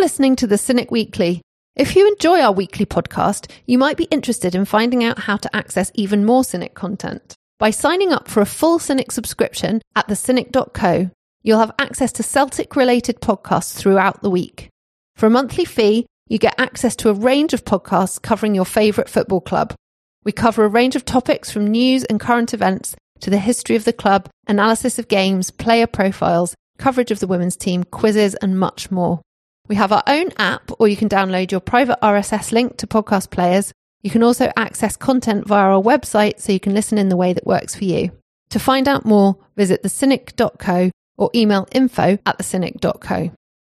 for listening to the Cynic Weekly. If you enjoy our weekly podcast, you might be interested in finding out how to access even more Cynic content. By signing up for a full Cynic subscription at thecynic.co, you'll have access to Celtic related podcasts throughout the week. For a monthly fee, you get access to a range of podcasts covering your favourite football club. We cover a range of topics from news and current events to the history of the club, analysis of games, player profiles, coverage of the women's team, quizzes, and much more. We have our own app, or you can download your private RSS link to podcast players. You can also access content via our website so you can listen in the way that works for you. To find out more, visit thecynic.co or email info at thecynic.co.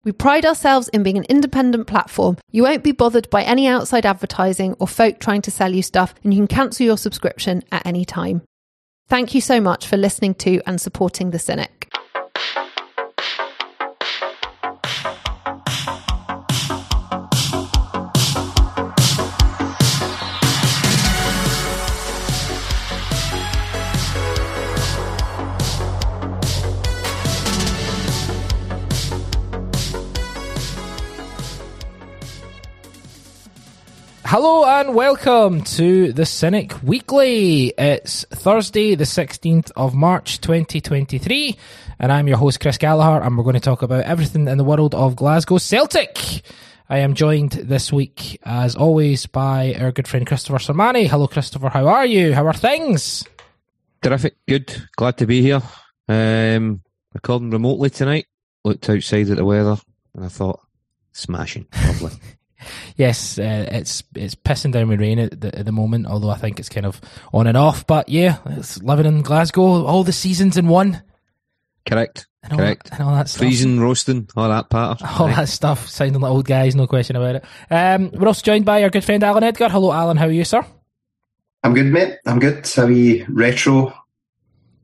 We pride ourselves in being an independent platform. You won't be bothered by any outside advertising or folk trying to sell you stuff, and you can cancel your subscription at any time. Thank you so much for listening to and supporting The Cynic. Hello and welcome to the Cynic Weekly. It's Thursday, the 16th of March 2023, and I'm your host, Chris Gallagher, and we're going to talk about everything in the world of Glasgow Celtic. I am joined this week, as always, by our good friend Christopher Sermanni. Hello, Christopher. How are you? How are things? Terrific. Good. Glad to be here. Um, recording remotely tonight. Looked outside at the weather and I thought, smashing. Lovely. yes, uh, it's it's pissing down with rain at the, at the moment. Although I think it's kind of on and off. But yeah, it's living in Glasgow, all the seasons in one. Correct. And all, Correct. And all that stuff. Freezing, roasting, all that part. All that stuff, sounding like old guys, no question about it. Um, we're also joined by our good friend Allan Edgar. Hello, Allan. How are you, sir? I'm good, mate. I'm good. A wee retro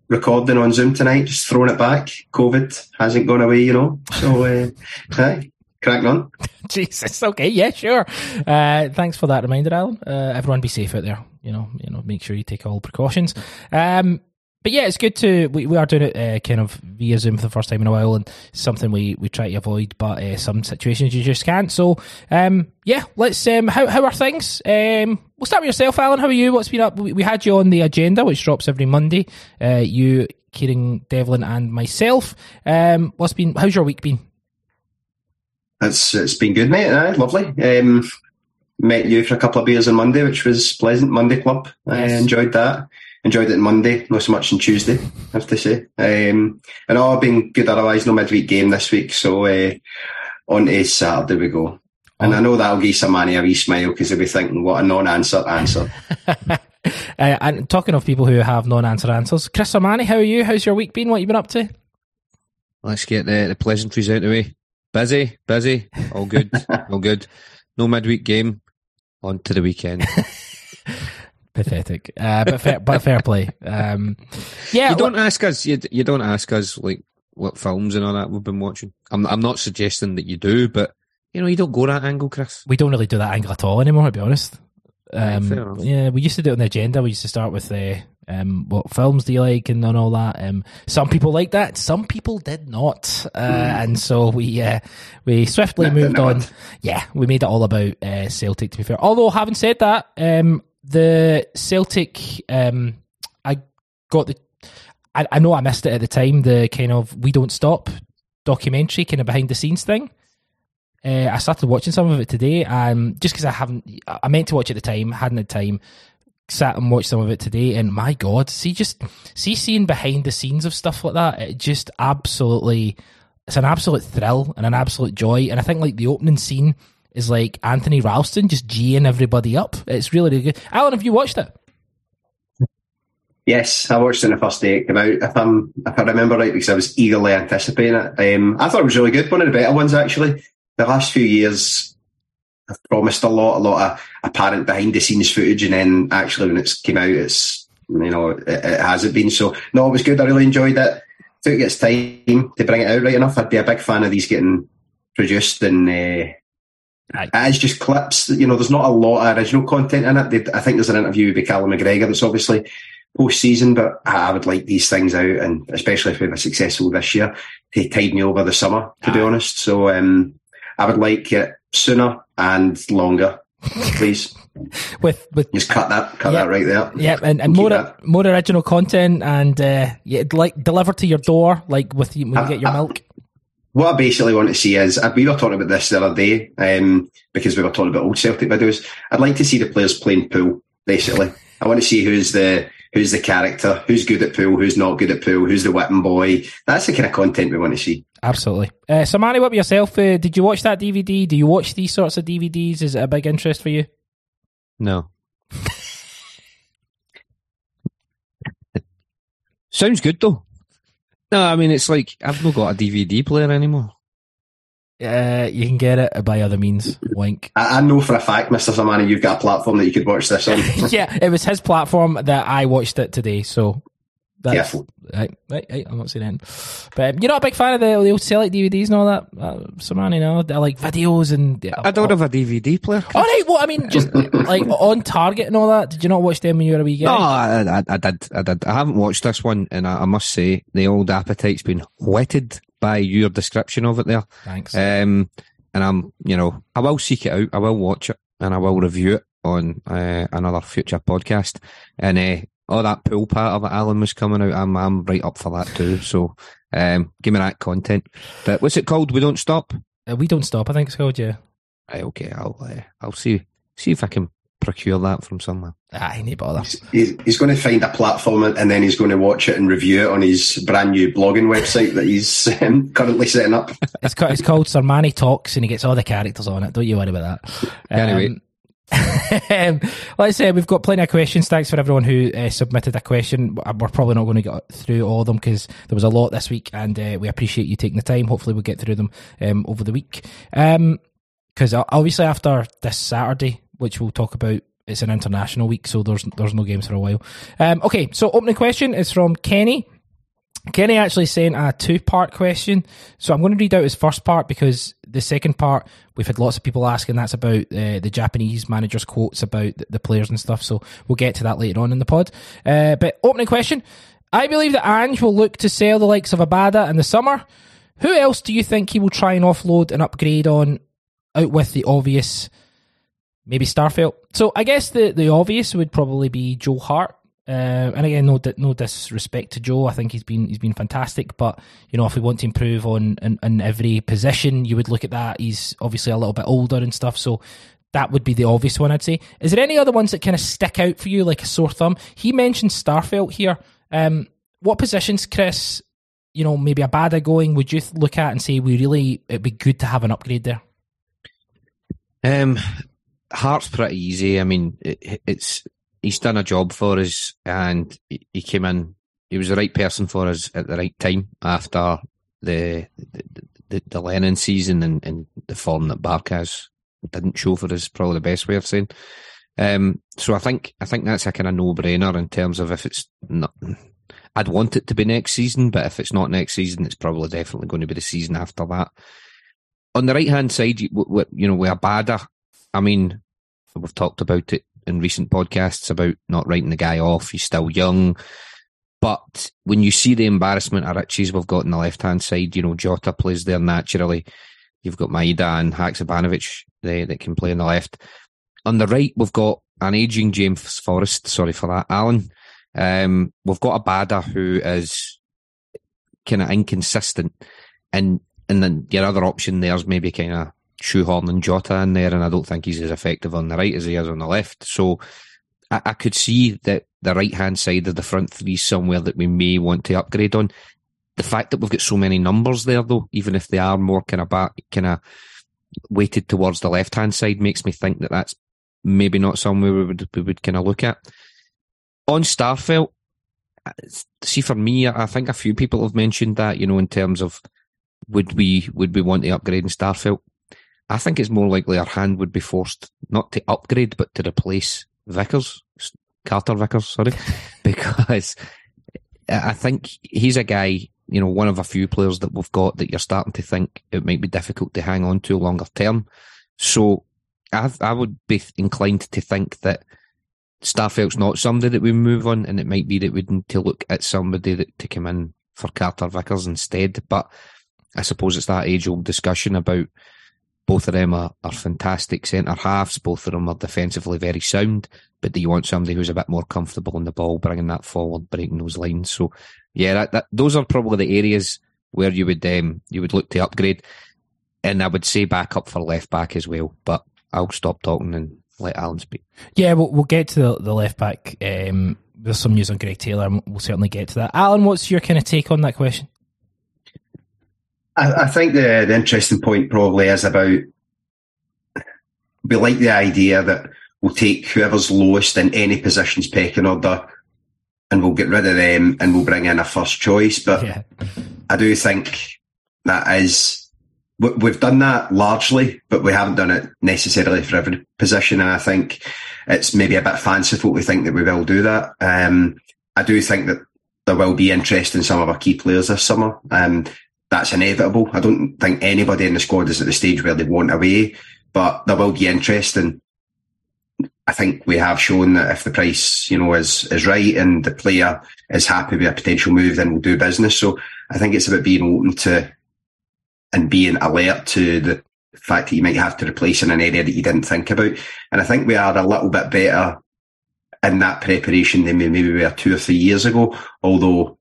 recording on Zoom tonight, just throwing it back. COVID hasn't gone away, you know. So, uh, hi, cracking on. Jesus. Okay. Yeah. Sure. Uh, thanks for that reminder, Allan. Uh, everyone, be safe out there. You know. You know. Make sure you take all precautions. Um, but yeah, it's good to we, we are doing it uh, kind of via Zoom for the first time in a while, and something we, we try to avoid. But uh, some situations you just can't. So um, yeah, let's. Um, how how are things? Um, we'll start with yourself, Allan. How are you? What's been up? We, we had you on the agenda, which drops every Monday. Uh, you, Kieran, Devlin, and myself. Um, what's been? How's your week been? It's it's been good, mate. Aye, lovely. Um, met you for a couple of beers on Monday, which was pleasant. Monday club. I enjoyed that. Enjoyed it on Monday, not so much on Tuesday, I have to say. Um, and all been good otherwise. No midweek game this week, so uh, on to Saturday we go. And I know that'll give some money a wee smile because they'll be thinking, what a non-answer answer. uh, and talking of people who have non-answer answers, Chris Sermanni, how are you? How's your week been? What you been up to? Let's get the, the pleasantries out of the way. Busy, busy, all good, all good. No midweek game. On to the weekend. Pathetic, uh, but fair, but fair play. Um, yeah, you don't ask us. You, you don't ask us like what films and all that we've been watching. I'm I'm not suggesting that you do, but you know you don't go that angle, Chris. we don't really do that angle at all anymore. To be honest, um, fair yeah, we used to do it on the agenda. We used to start with uh, um, what films do you like and, and all that. Um, some people liked that, some people did not, uh, and so we uh, we swiftly Nah, moved on. Yeah, we made it all about uh, Celtic. To be fair, although having said that, um, the Celtic, um, I got the. I, I know I missed it at the time. The kind of "We Don't Stop" documentary, kind of behind the scenes thing. Uh, I started watching some of it today, and just because I haven't, I meant to watch it at the time, hadn't had time. Sat and watched some of it today, and my God, see just see seeing behind the scenes of stuff like that. It just absolutely, it's an absolute thrill and an absolute joy. And I think like the opening scene is like Anthony Ralston just geeing everybody up. It's really, really good. Allan, have you watched it? Yes, I watched it on the first day it came out. If I'm, if I remember right, because I was eagerly anticipating it. Um, I thought it was really good. One of the better ones, actually. The last few years, I've promised a lot, a lot of apparent behind the scenes footage, and then actually when it's came out, it's you know it, it hasn't been. So no, it was good. I really enjoyed it. Took its time to bring it out right enough. I'd be a big fan of these getting produced and. Uh, Aye. it is just clips. You know, there's not a lot of original content in it. They- I think there's an interview with Callum McGregor that's obviously post season, but I would like these things out, and especially if we were successful this year, to tide me over the summer. To be honest, so um, I would like it sooner and longer, please. with with Just cut that, cut Yeah. that right there. yeah, and, and more that. more original content, and uh, yeah, like delivered to your door, like with you, when you get your Uh, uh, milk. What I basically want to see is, uh, we were talking about this the other day, um, because we were talking about old Celtic videos. I'd like to see the players playing pool, basically. I want to see who's the, who's the character, who's good at pool, who's not good at pool, who's the whipping boy. That's the kind of content we want to see. Absolutely. Uh, so, Manny, what about yourself? Uh, did you watch that DVD? Do you watch these sorts of DVDs? Is it a big interest for you? No. Sounds good though. No, I mean it's like I've not got a DVD player anymore. Uh, you can get it by other means. Wink. I, I know for a fact, Mr. Sermanni, you've got a platform that you could watch this on. yeah, it was his platform that I watched it today. So that's Careful. right, right, right. I'm not saying anything. But um, you're not a big fan of the, the old Select DVDs and all that, uh, Sermanni, no? I like videos and. Yeah, I don't have a DVD player. All right, well, I mean, just like on Target and all that. Did you not watch them when you were a wee guy? No, I, I, I did. I did. I haven't watched this one, and I, I must say the old appetite's been whetted by your description of it there. Thanks. Um, and I'm, you know, I will seek it out. I will watch it, and I will review it on uh, another future podcast. And uh, all that pool patter that Allan was coming out, I'm, I'm right up for that too. So, um, give me that content. But what's it called? We don't stop. Uh, we don't stop. I think it's called yeah. Right, okay, I'll, uh, I'll see, see if I can procure that from somewhere. Ah, I need bother. He's, he's going to find a platform and then he's going to watch it and review it on his brand new blogging website that he's um, currently setting up. It's, ca- it's called Sir Manny Talks, and he gets all the characters on it. Don't you worry about that. Anyway. Um, um, like I said, we've got plenty of questions. Thanks for everyone who uh, submitted a question. We're probably not going to get through all of them because there was a lot this week, and uh, we appreciate you taking the time. Hopefully, we'll get through them um, over the week. Because obviously, after this Saturday, which we'll talk about, it's an international week, so there's there's no games for a while. Um, okay, so opening question is from Kenny. Kenny actually sent a two part question. So I'm going to read out his first part because the second part, we've had lots of people asking. That's about uh, the Japanese manager's quotes about the, the players and stuff. So we'll get to that later on in the pod. Uh, but opening question I believe that Ange will look to sell the likes of Abada in the summer. Who else do you think he will try and offload and upgrade on out with the obvious? Maybe Starfelt. So I guess the, the obvious would probably be Joe Hart. Uh, and again, no no disrespect to Joe. I think he's been he's been fantastic. But you know, if we want to improve on in, in every position, you would look at that. He's obviously a little bit older and stuff, so that would be the obvious one. I'd say. Is there any other ones that kind of stick out for you, like a sore thumb? He mentioned Starfelt here. Um, what positions, Chris? You know, maybe a bad going. Would you look at and say we really it'd be good to have an upgrade there? Um, Hart's pretty easy. I mean, it, it's he's done a job for us, and he, he came in. He was the right person for us at the right time after the the, the, the Lennon season and, and the form that Barkas didn't show for us. Probably the best way of saying. Um, so I think I think that's a kind of no brainer in terms of if it's not. I'd want it to be next season, but if it's not next season, it's probably definitely going to be the season after that. On the right hand side, you, you know, with Abada, I mean, we've talked about it in recent podcasts about not writing the guy off. He's still young. But when you see the embarrassment of riches we've got on the left hand side, you know, Jota plays there naturally. You've got Maeda and Haksabanovic they, that can play on the left. On the right, we've got an aging James Forrest. Sorry for that, Allan. Um, we've got Abada who is kind of inconsistent, and and then your other option there's maybe kind of shoehorning Jota in there, and I don't think he's as effective on the right as he is on the left. So I, I could see that the right hand side of the front three somewhere that we may want to upgrade on. The fact that we've got so many numbers there, though, even if they are more kind of back, kind of weighted towards the left hand side, makes me think that that's maybe not somewhere we would we would kind of look at. On Starfelt, see for me, I think a few people have mentioned that you know in terms of would we would we want to upgrade in Starfelt? I think it's more likely our hand would be forced not to upgrade but to replace Vickers, Carter Vickers, sorry, because I think he's a guy, you know, one of a few players that we've got that you're starting to think it might be difficult to hang on to longer term. So I, I would be inclined to think that Starfelt's not somebody that we move on, and it might be that we need to look at somebody that to come in for Carter Vickers instead. But I suppose it's that age old discussion about both of them are, are fantastic centre halves. Both of them are defensively very sound. But do you want somebody who's a bit more comfortable in the ball, bringing that forward, breaking those lines? So, yeah, that, that, those are probably the areas where you would um, you would look to upgrade. And I would say back up for left back as well. But I'll stop talking and let Allan speak. Yeah, we'll, we'll get to the, the left back. Um, there's some news on Greg Taylor, and we'll certainly get to that. Allan, what's your kind of take on that question? I, I think the, the interesting point probably is about we like the idea that we'll take whoever's lowest in any positions pecking order and we'll get rid of them and we'll bring in a first choice. But yeah. I do think that is we've done that largely, but we haven't done it necessarily for every position. And I think it's maybe a bit fanciful to think that we will do that. Um, I do think that there will be interest in some of our key players this summer. Um, that's inevitable. I don't think anybody in the squad is at the stage where they want away, but there will be interest. And I think we have shown that if the price, you know, is, is right and the player is happy with a potential move, then we'll do business. So I think it's about being open to and being alert to the fact that you might have to replace in an area that you didn't think about. And I think we are a little bit better in that preparation than we maybe were two or three years ago. Although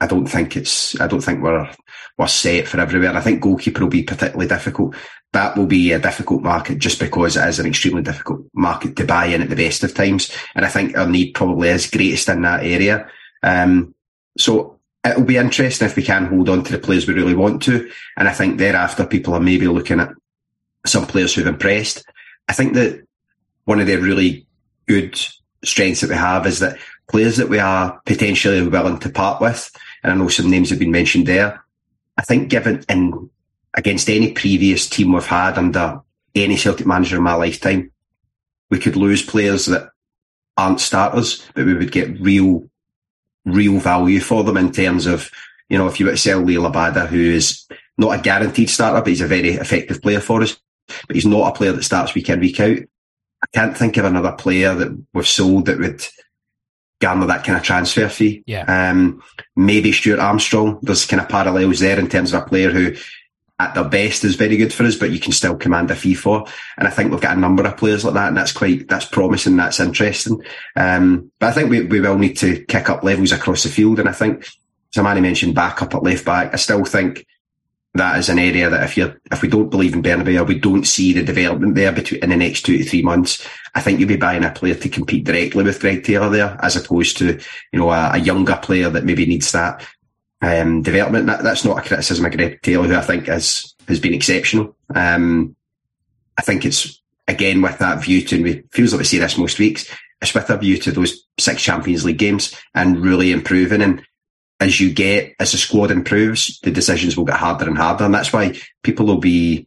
I don't think it's, I don't think we're, we're set for everywhere. I think goalkeeper will be particularly difficult. That will be a difficult market just because it is an extremely difficult market to buy in at the best of times. And I think our need probably is greatest in that area. Um, so it'll be interesting if we can hold on to the players we really want to. And I think thereafter people are maybe looking at some players who've impressed. I think that one of the really good strengths that we have is that players that we are potentially willing to part with, and I know some names have been mentioned there. I think given in against any previous team we've had under any Celtic manager in my lifetime, we could lose players that aren't starters, but we would get real real value for them in terms of, you know, if you were to sell Liel Abada, who is not a guaranteed starter, but he's a very effective player for us, but he's not a player that starts week in, week out. I can't think of another player that we've sold that would garner that kind of transfer fee. Yeah. Um, maybe Stuart Armstrong. There's kind of parallels there in terms of a player who at their best is very good for us, but you can still command a fee for. And I think we've got a number of players like that, and that's quite that's promising. That's interesting. Um, but I think we, we will need to kick up levels across the field. And I think somebody mentioned back up at left back. I still think that is an area that if you if we don't believe in Bernabei or we don't see the development there between in the next two to three months, I think you'll be buying a player to compete directly with Greg Taylor there, as opposed to you know a, a younger player that maybe needs that um, development. That, that's not a criticism of Greg Taylor, who I think has has been exceptional. Um, I think it's again with that view to, and we feels like we see this most weeks. It's with a view to those six Champions League games and really improving. And as you get, as the squad improves, the decisions will get harder and harder. And that's why people will be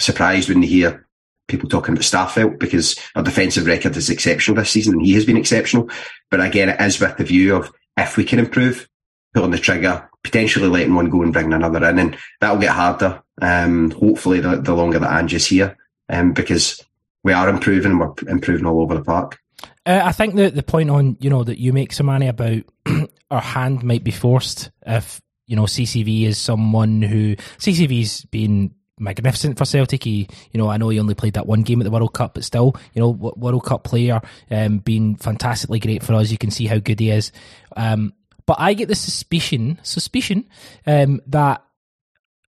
surprised when they hear people talking about Starfelt because our defensive record is exceptional this season and he has been exceptional. But again, it is with the view of if we can improve, pulling the trigger, potentially letting one go and bringing another in, and that'll get harder. Um, hopefully, the, the longer that Ange's here, um, because we are improving, and we're improving all over the park. Uh, I think that the point on you know that you make Sermanni about our hand might be forced if you know CCV is someone who CCV's been magnificent for Celtic. He, you know, I know he only played that one game at the World Cup, but still, you know, World Cup player, um, being fantastically great for us. You can see how good he is. Um, but I get the suspicion, suspicion, um, that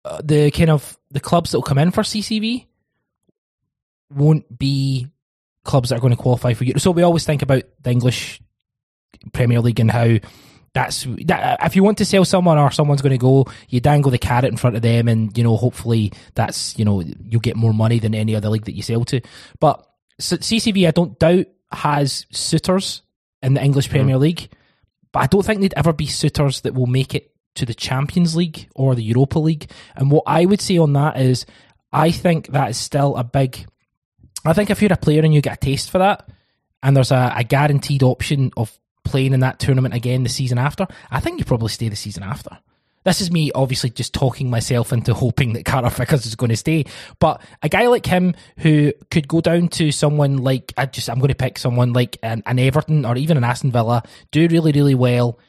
uh, the kind of the clubs that will come in for CCV won't be clubs that are going to qualify for Europe. So we always think about the English Premier League and how that's that, if you want to sell someone or someone's going to go, you dangle the carrot in front of them, and you know hopefully that's you know you'll get more money than any other league that you sell to. But CCV, I don't doubt has suitors in the English Premier mm. League. But I don't think they'd ever be suitors that will make it to the Champions League or the Europa League. And what I would say on that is, I think that is still a big. I think if you're a player and you get a taste for that, and there's a, a guaranteed option of playing in that tournament again the season after, I think you probably stay the season after. This is me obviously just talking myself into hoping that Carter Vickers is going to stay. But a guy like him who could go down to someone like I just I'm going to pick someone like an, an Everton or even an Aston Villa, do really really well.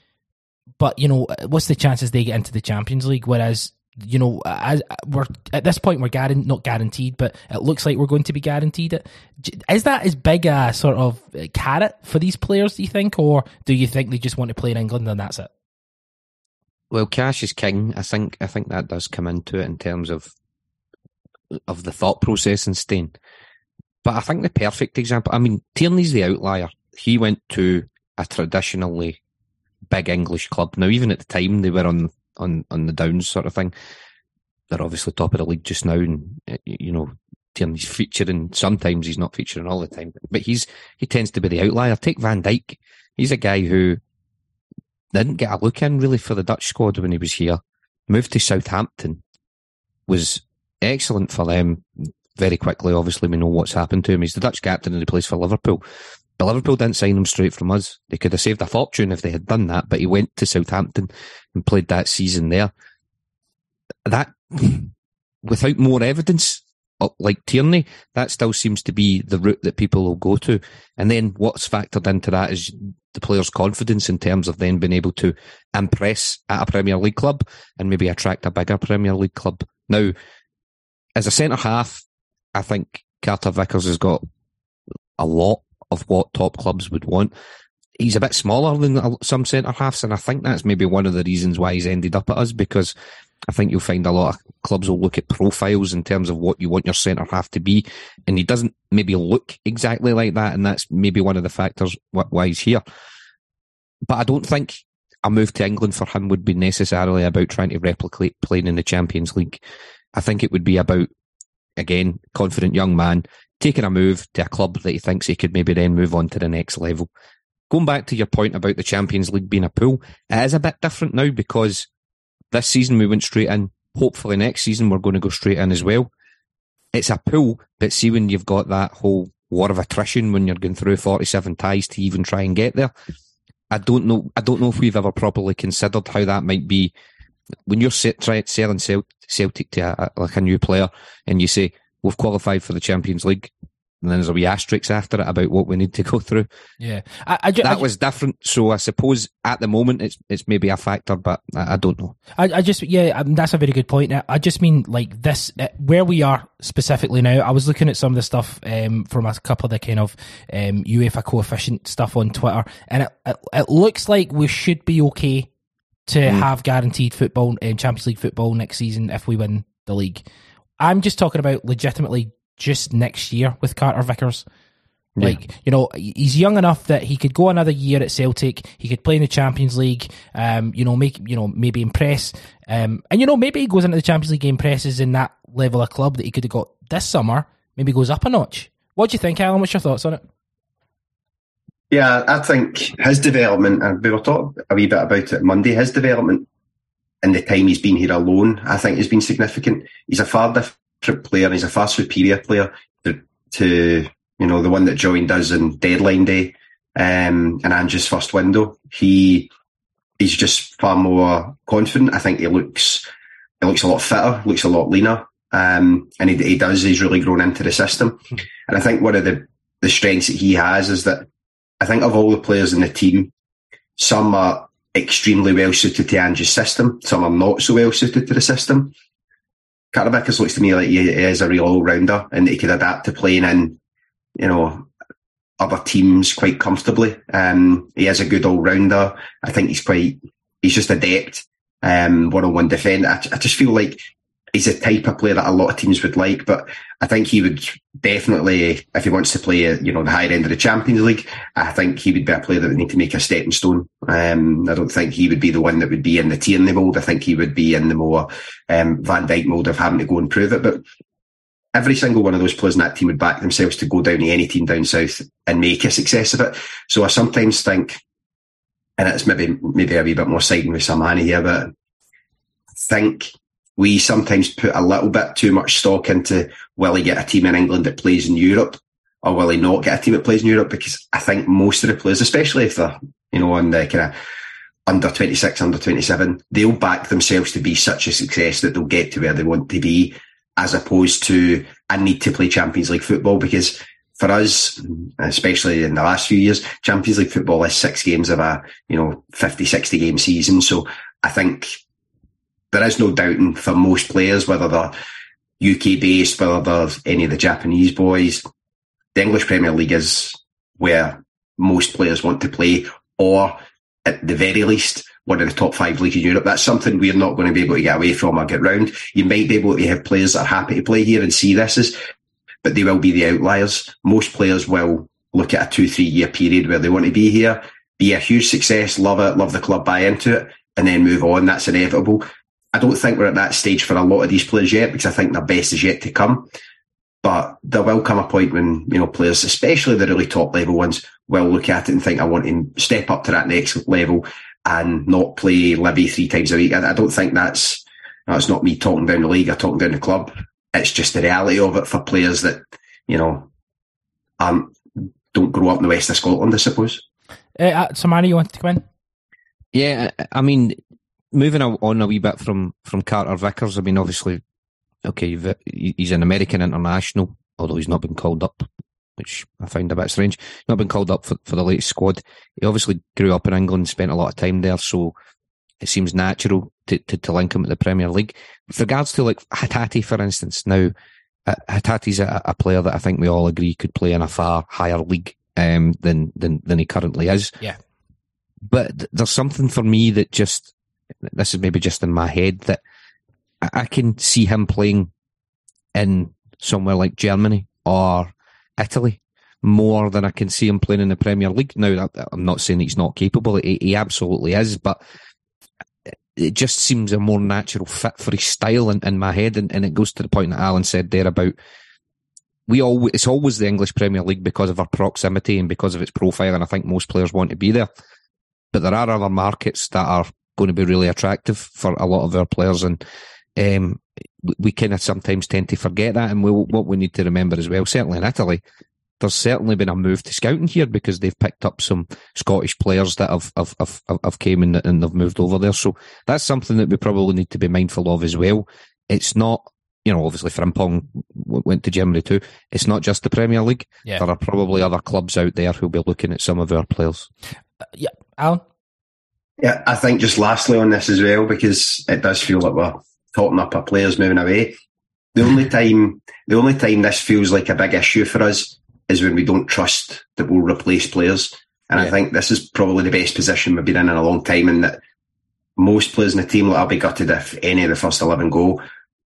But you know, what's the chances they get into the Champions League? Whereas you know, as, we're at this point we're not guaranteed, but it looks like we're going to be guaranteed it. Is that as big a sort of uh, carrot for these players? Do you think, or do you think they just want to play in England and that's it? Well, cash is king. I think I think that does come into it in terms of of the thought process and staying. But I think the perfect example. I mean, Tierney's the outlier. He went to a traditionally big English club. Now, even at the time, they were on on on the downs sort of thing. They're obviously top of the league just now, and you know Tierney's featuring. Sometimes he's not featuring all the time, but he's he tends to be the outlier. Take Van Dijk. He's a guy who didn't get a look in really for the Dutch squad when he was here. Moved to Southampton, was excellent for them very quickly. Obviously, we know what's happened to him. He's the Dutch captain and he plays for Liverpool. Liverpool didn't sign him straight from us. They could have saved a fortune if they had done that, but he went to Southampton and played that season there. That, without more evidence, uh, like Tierney, that still seems to be the route that people will go to. And then what's factored into that is the player's confidence in terms of then being able to impress at a Premier League club and maybe attract a bigger Premier League club. Now, as a centre half, I think Carter Vickers has got a lot of what top clubs would want. He's a bit smaller than some centre halves, and I think that's maybe one of the reasons why he's ended up at us because I think you'll find a lot of clubs will look at profiles in terms of what you want your centre half to be, and he doesn't maybe look exactly like that, and that's maybe one of the factors why he's here. But I don't think a move to England for him would be necessarily about trying to replicate playing in the Champions League. I think it would be about, again, confident young man taking a move to a club that he thinks he could maybe then move on to the next level. Going back to your point about the Champions League being a pool, it is a bit different now because this season we went straight in. Hopefully next season we're going to go straight in as well. It's a pool, but see when you've got that whole war of attrition when you're going through 47 ties to even try and get there. I don't know. I don't know if we've ever properly considered how that might be when you're selling Celtic to a, like a new player and you say we've qualified for the Champions League. And then there's a wee asterisk after it about what we need to go through. Yeah, I, I, that I, was different. So I suppose at the moment it's it's maybe a factor, but I, don't know. I, just yeah, um, that's a very good point. I just mean like this uh, where we are specifically now. I was looking at some of the stuff um, from a couple of the kind of um, UEFA coefficient stuff on Twitter, and it, it, it looks like we should be okay to mm. have guaranteed football in Champions League football next season if we win the league. I'm just talking about legitimately just next year with Carter Vickers. Yeah. Like, you know, he's young enough that he could go another year at Celtic. He could play in the Champions League, um, you know, make, you know, maybe impress. Um, and, you know, maybe he goes into the Champions League, and impresses in that level of club that he could have got this summer, maybe goes up a notch. What do you think, Allan? What's your thoughts on it? Yeah, I think his development, and we were talking a wee bit about it Monday, his development in the time he's been here alone, I think has been significant. He's a far different player. He's a far superior player to, to you know, the one that joined us in deadline day, um, and Ange's first window. He, he's just far more confident. I think he looks, he looks a lot fitter, looks a lot leaner. Um, and he, he does, he's really grown into the system. And I think one of the, the strengths that he has is that I think of all the players in the team, some are extremely well suited to Ange's system. Some are not so well suited to the system. Carter Vickers looks to me like he is a real all rounder and he could adapt to playing in, you know, other teams quite comfortably. Um, he is a good all rounder. I think he's quite, he's just adept, um, one on one defender. I, I just feel like he's a type of player that a lot of teams would like, but I think he would definitely, if he wants to play, you know, the higher end of the Champions League, I think he would be a player that would need to make a stepping stone. Um, I don't think he would be the one that would be in the Tierney mould. I think he would be in the more um, Van Dijk mould of having to go and prove it. But every single one of those players in that team would back themselves to go down to any team down south and make a success of it. So I sometimes think, and it's maybe maybe a wee bit more siding with Sermanni here, but I think we sometimes put a little bit too much stock into will he get a team in England that plays in Europe or will he not get a team that plays in Europe? Because I think most of the players, especially if they're, you know, on the kind of under 26, under 27, they'll back themselves to be such a success that they'll get to where they want to be as opposed to I need to play Champions League football because for us, especially in the last few years, Champions League football is six games of a, you know, 50, 60 game season. So I think there is no doubting for most players, whether they're UK based, whether they're any of the Japanese boys, the English Premier League is where most players want to play, or at the very least, one of the top five leagues in Europe. That's something we're not going to be able to get away from or get round. You might be able to have players that are happy to play here and see this as, but they will be the outliers. Most players will look at a two, three year period where they want to be here, be a huge success, love it, love the club, buy into it, and then move on. That's inevitable. I don't think we're at that stage for a lot of these players yet because I think their best is yet to come. But there will come a point when, you know, players, especially the really top level ones, will look at it and think, I want to step up to that next level and not play Livy three times a week. I, I don't think that's, that's not me talking down the league or talking down the club. It's just the reality of it for players that, you know, um, don't grow up in the west of Scotland, I suppose. Uh, uh, Sermanni, you want to come in? Yeah, I mean, moving on a wee bit from from Carter Vickers. I mean, obviously, okay, he's an American international, although he's not been called up, which I find a bit strange. Not been called up for, for the latest squad. He obviously grew up in England, spent a lot of time there, so it seems natural to, to, to link him with the Premier League. With regards to like Hatate, for instance, now uh, Hatate's a, a player that I think we all agree could play in a far higher league um, than than than he currently is. Yeah. But there's something for me that just this is maybe just in my head that I can see him playing in somewhere like Germany or Italy more than I can see him playing in the Premier League. Now, I'm not saying he's not capable. He, absolutely is, but it just seems a more natural fit for his style in, in my head. And, and it goes to the point that Allan said there about we all, it's always the English Premier League because of our proximity and because of its profile. And I think most players want to be there. But there are other markets that are going to be really attractive for a lot of our players. And um, we kind of sometimes tend to forget that. And we, what we need to remember as well, certainly in Italy, there's certainly been a move to scouting here because they've picked up some Scottish players that have have have, have came in and they've moved over there. So that's something that we probably need to be mindful of as well. It's not, you know, obviously Frimpong went to Germany too. It's not just the Premier League. Yeah. There are probably other clubs out there who'll be looking at some of our players. Uh, yeah, Allan. Yeah, I think just lastly on this as well, because it does feel like we're totting up our players moving away. The only mm-hmm. time, the only time this feels like a big issue for us is when we don't trust that we'll replace players. And yeah. I think this is probably the best position we've been in in a long time. And that most players in the team, like, I'll be gutted if any of the first 11 go,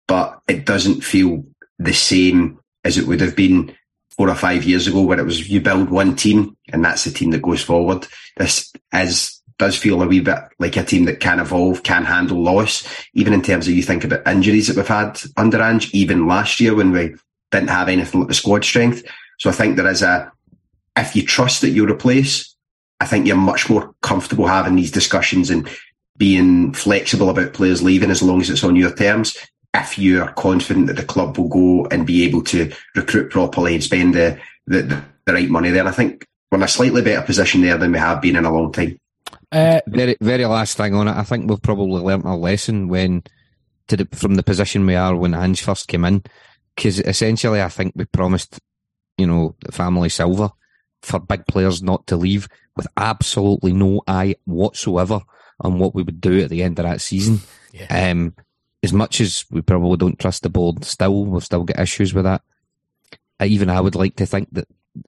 but it doesn't feel the same as it would have been four or five years ago where it was you build one team and that's the team that goes forward. This is does feel a wee bit like a team that can evolve, can handle loss, even in terms of you think about injuries that we've had under Ange, even last year when we didn't have anything like the squad strength. So I think there is a, if you trust that you replace, I think you're much more comfortable having these discussions and being flexible about players leaving as long as it's on your terms. If you are confident that the club will go and be able to recruit properly and spend the, the, the right money there, I think we're in a slightly better position there than we have been in a long time. Uh, very, very last thing on it. I think we've probably learnt a lesson when, to the, from the position we are when Ange first came in, because essentially I think we promised, you know, family silver for big players not to leave with absolutely no eye whatsoever on what we would do at the end of that season. Yeah. Um, as much as we probably don't trust the board, still we've still got issues with that. Even I would like to think that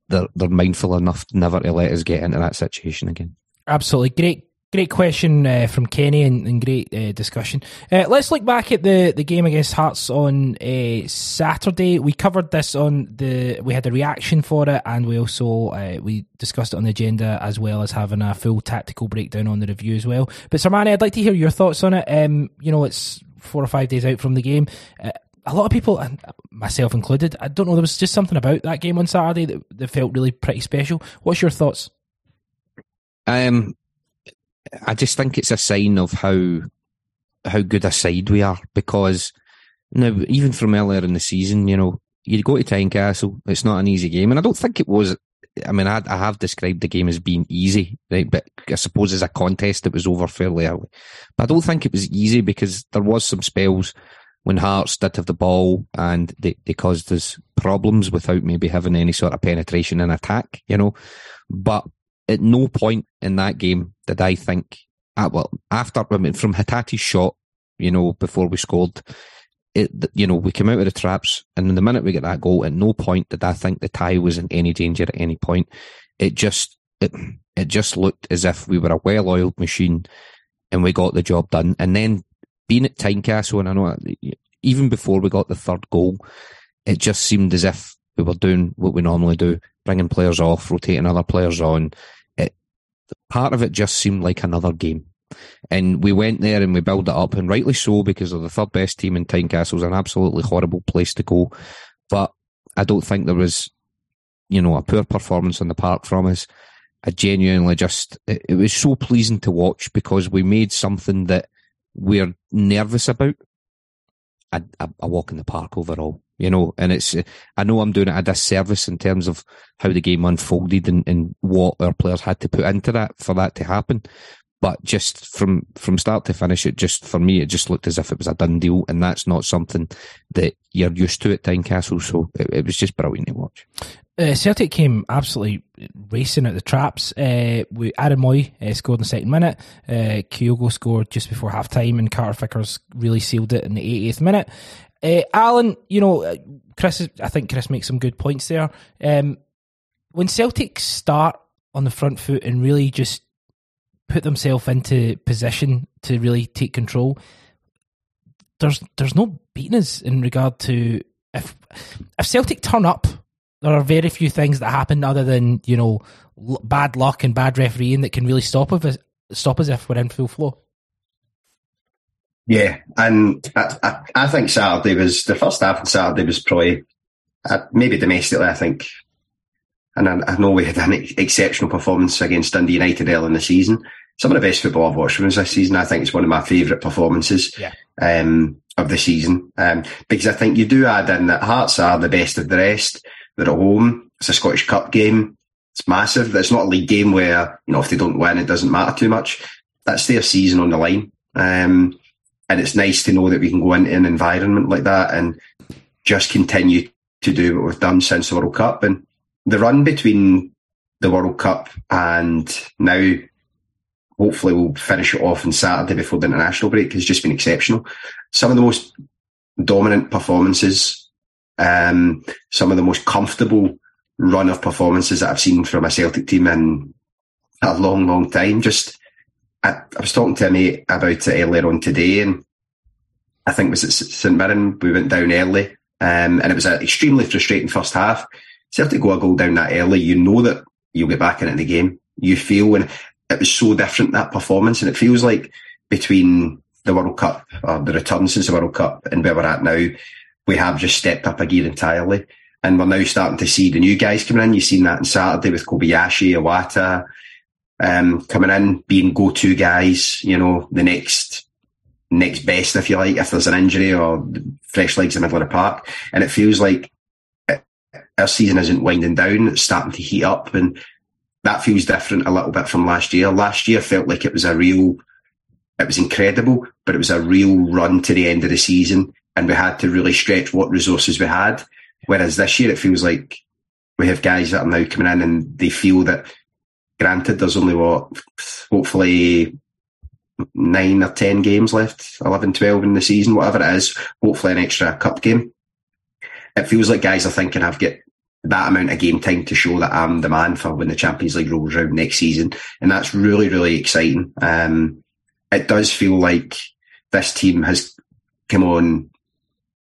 they're they're mindful enough never to let us get into that situation again. Absolutely. Great Great question uh, from Kenny and, and great uh, discussion. Uh, let's look back at the, the game against Hearts on uh, Saturday. We covered this on the. We had a reaction for it, and we also uh, we discussed it on the agenda as well as having a full tactical breakdown on the review as well. But Sermanni, I'd like to hear your thoughts on it. Um, you know, it's four or five days out from the game. Uh, a lot of people, myself included, I don't know. There was just something about that game on Saturday that, that felt really pretty special. What's your thoughts? Um, I just think it's a sign of how how good a side we are because now even from earlier in the season, you know, you go to Tynecastle, it's not an easy game, and I don't think it was. I mean, I, I have described the game as being easy, right? But I suppose as a contest, it was over fairly early. But I don't think it was easy because there was some spells when Hearts did have the ball and they, they caused us problems without maybe having any sort of penetration and attack, you know. But at no point in that game did I think, ah, well, after, I mean, from Hatate's shot, you know, before we scored. It, you know, we came out of the traps, and the minute we get that goal, at no point did I think the tie was in any danger at any point. It just, it, it just looked as if we were a well-oiled machine, and we got the job done. And then being at Tynecastle, and I know even before we got the third goal, it just seemed as if we were doing what we normally do, bringing players off, rotating other players on. Part of it just seemed like another game. And we went there and we built it up, and rightly so, because of the third best team in Tynecastle is an absolutely horrible place to go. But I don't think there was, you know, a poor performance on the park from us. I genuinely just, it, it was so pleasing to watch because we made something that we're nervous about a, a, a walk in the park overall you know, and it's, I know I'm doing it a disservice in terms of how the game unfolded and, and what our players had to put into that for that to happen. But just from, from start to finish, it just, for me, it just looked as if it was a done deal. And that's not something that you're used to at Tynecastle. So it, it was just brilliant to watch. Uh, Celtic came absolutely racing at the traps. Uh, we Aaron Mooy uh, scored in the second minute. Uh, Kyogo scored just before half time, and Carter Vickers really sealed it in the 80th minute. Uh, Allan, you know, uh, Chris, I think Chris makes some good points there. Um, when Celtic start on the front foot and really just put themselves into position to really take control, there's there's no beating us in regard to if if Celtic turn up, there are very few things that happen other than you know bad luck and bad refereeing that can really stop us stop us if we're in full flow. Yeah, and I, I, I, think Saturday was the first half of Saturday was probably uh, maybe domestically. I think, and I, I, know we had an exceptional performance against Dundee United early in the season. Some of the best football I've watched from this season. I think it's one of my favourite performances yeah. um, of the season um, because I think you do add in that Hearts are the best of the rest. They're at home. It's a Scottish Cup game. It's massive. It's not a league game where you know if they don't win, it doesn't matter too much. That's their season on the line. Um, and it's nice to know that we can go into an environment like that and just continue to do what we've done since the World Cup. And the run between the World Cup and now, hopefully we'll finish it off on Saturday before the international break has just been exceptional. Some of the most dominant performances, um, some of the most comfortable run of performances that I've seen from a Celtic team in a long, long time. Just I, I, was talking to a mate about it earlier on today, and I think it was at St Mirren. We went down early, um, and it was an extremely frustrating first half. Celtic go a goal down that early, you know that you'll get back into the game. You feel when it was so different that performance, and it feels like between the World Cup or the return since the World Cup and where we're at now, we have just stepped up a gear entirely. And we're now starting to see the new guys coming in. You've seen that on Saturday with Kobayashi, Iwata, um, coming in, being go-to guys, you know, the next, next best, if you like, if there's an injury or fresh legs in the middle of the park. And it feels like it, our season isn't winding down. It's starting to heat up and that feels different a little bit from last year. Last year felt like it was a real, it was incredible, but it was a real run to the end of the season and we had to really stretch what resources we had. Whereas this year it feels like we have guys that are now coming in and they feel that granted, there's only what, hopefully nine or 10 games left, 11, 12 in the season, whatever it is, hopefully an extra cup game. It feels like guys are thinking I've got that amount of game time to show that I'm the man for when the Champions League rolls around next season. And that's really, really exciting. Um, it does feel like this team has come on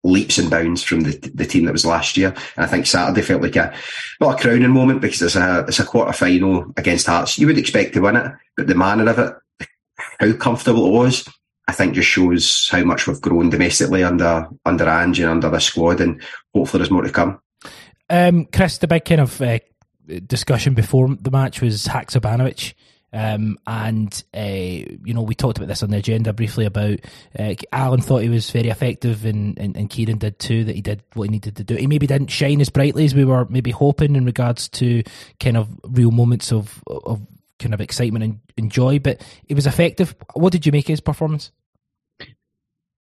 leaps and bounds from the the team that was last year. And I think Saturday felt like a not a crowning moment because it's a it's a quarter final against Hearts. You would expect to win it, but the manner of it, how comfortable it was, I think just shows how much we've grown domestically under under Ange and under the squad, and hopefully there's more to come. Um, Chris, the big kind of uh, discussion before the match was Haksabanovic. Um, and uh, you know, we talked about this on the agenda briefly about uh, Allan thought he was very effective, and, and, and Kieran did too. That he did what he needed to do. He maybe didn't shine as brightly as we were maybe hoping in regards to kind of real moments of of kind of excitement and, and joy, but he was effective. What did you make of his performance?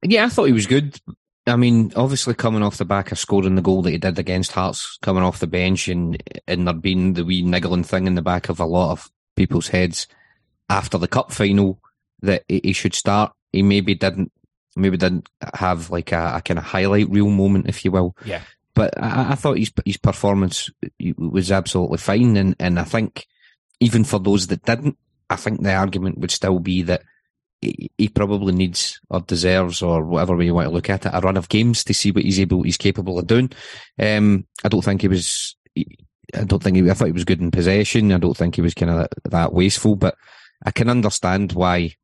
Yeah, I thought he was good. I mean, obviously coming off the back of scoring the goal that he did against Hearts, coming off the bench and and there being the wee niggling thing in the back of a lot of people's heads after the cup final that he should start. He maybe didn't maybe didn't have like a, a kind of highlight reel moment, if you will. Yeah. But I, I thought his his performance was absolutely fine, and and I think even for those that didn't, I think the argument would still be that he, he probably needs or deserves or whatever way you want to look at it a run of games to see what he's able he's capable of doing. Um, I don't think he was. I don't think he, I thought he was good in possession. I don't think he was kind of that, that wasteful, but I can understand why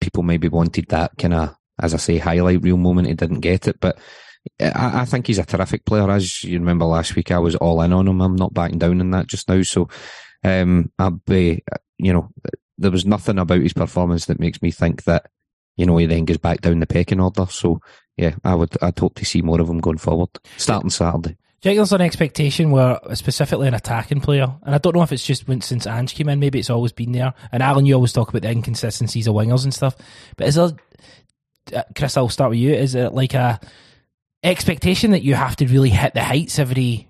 people maybe wanted that kind of, as I say, highlight reel moment. He didn't get it, but I, I, think he's a terrific player. As you remember last week, I was all in on him. I'm not backing down on that just now. So, um, I'd be, you know, there was nothing about his performance that makes me think that, you know, he then goes back down the pecking order. So, yeah, I would, I'd hope to see more of him going forward, starting Saturday. Do you think there's an expectation where, specifically an attacking player, and I don't know if it's just since Ange came in, maybe it's always been there. And Alan, you always talk about the inconsistencies of wingers and stuff, but is there, uh, Chris? I'll start with you. Is it like a expectation that you have to really hit the heights every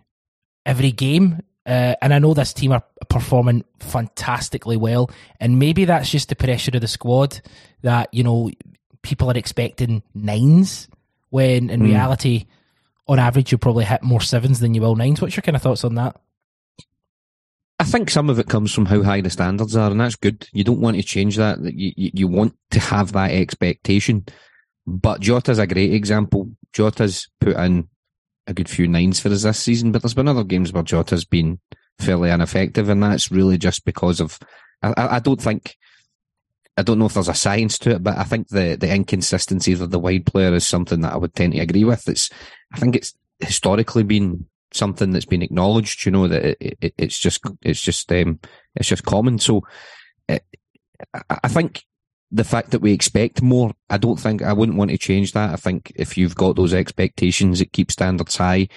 every game. Uh, and I know this team are performing fantastically well, and maybe that's just the pressure of the squad that you know people are expecting nines when in mm. reality, on average, you'll probably hit more sevens than you will nines. What's your kind of thoughts on that? I think some of it comes from how high the standards are, and that's good. You don't want to change that. You, you, want to have that expectation. But Jota's a great example. Jota's put in a good few nines for us this season, but there's been other games where Jota's been fairly ineffective, and that's really just because of. I, I don't think. I don't know if there's a science to it, but I think the the inconsistency of the wide player is something that I would tend to agree with. It's. I think it's historically been something that's been acknowledged. You know that it, it, it's just it's just um, it's just common. So. It, I think the fact that we expect more, I don't think I wouldn't want to change that. I think if you've got those expectations, it keeps standards high.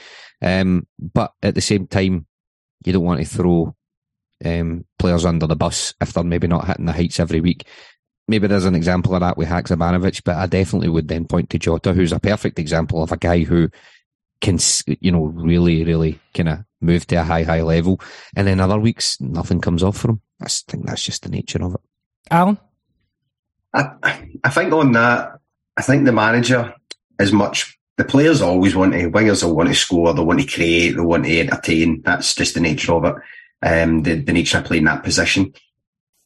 Um, but at the same time, you don't want to throw um, players under the bus if they're maybe not hitting the heights every week. Maybe there's an example of that with Haksabanovic, but I definitely would then point to Jota, who's a perfect example of a guy who can, you know, really, really kind of move to a high, high level. And then other weeks, nothing comes off for him. I think that's just the nature of it. Alan? I, I think on that, I think the manager is much. The players always want to. Wingers will want to score. They want to create. They want to entertain. That's just the nature of it. Um, the, the nature of playing that position.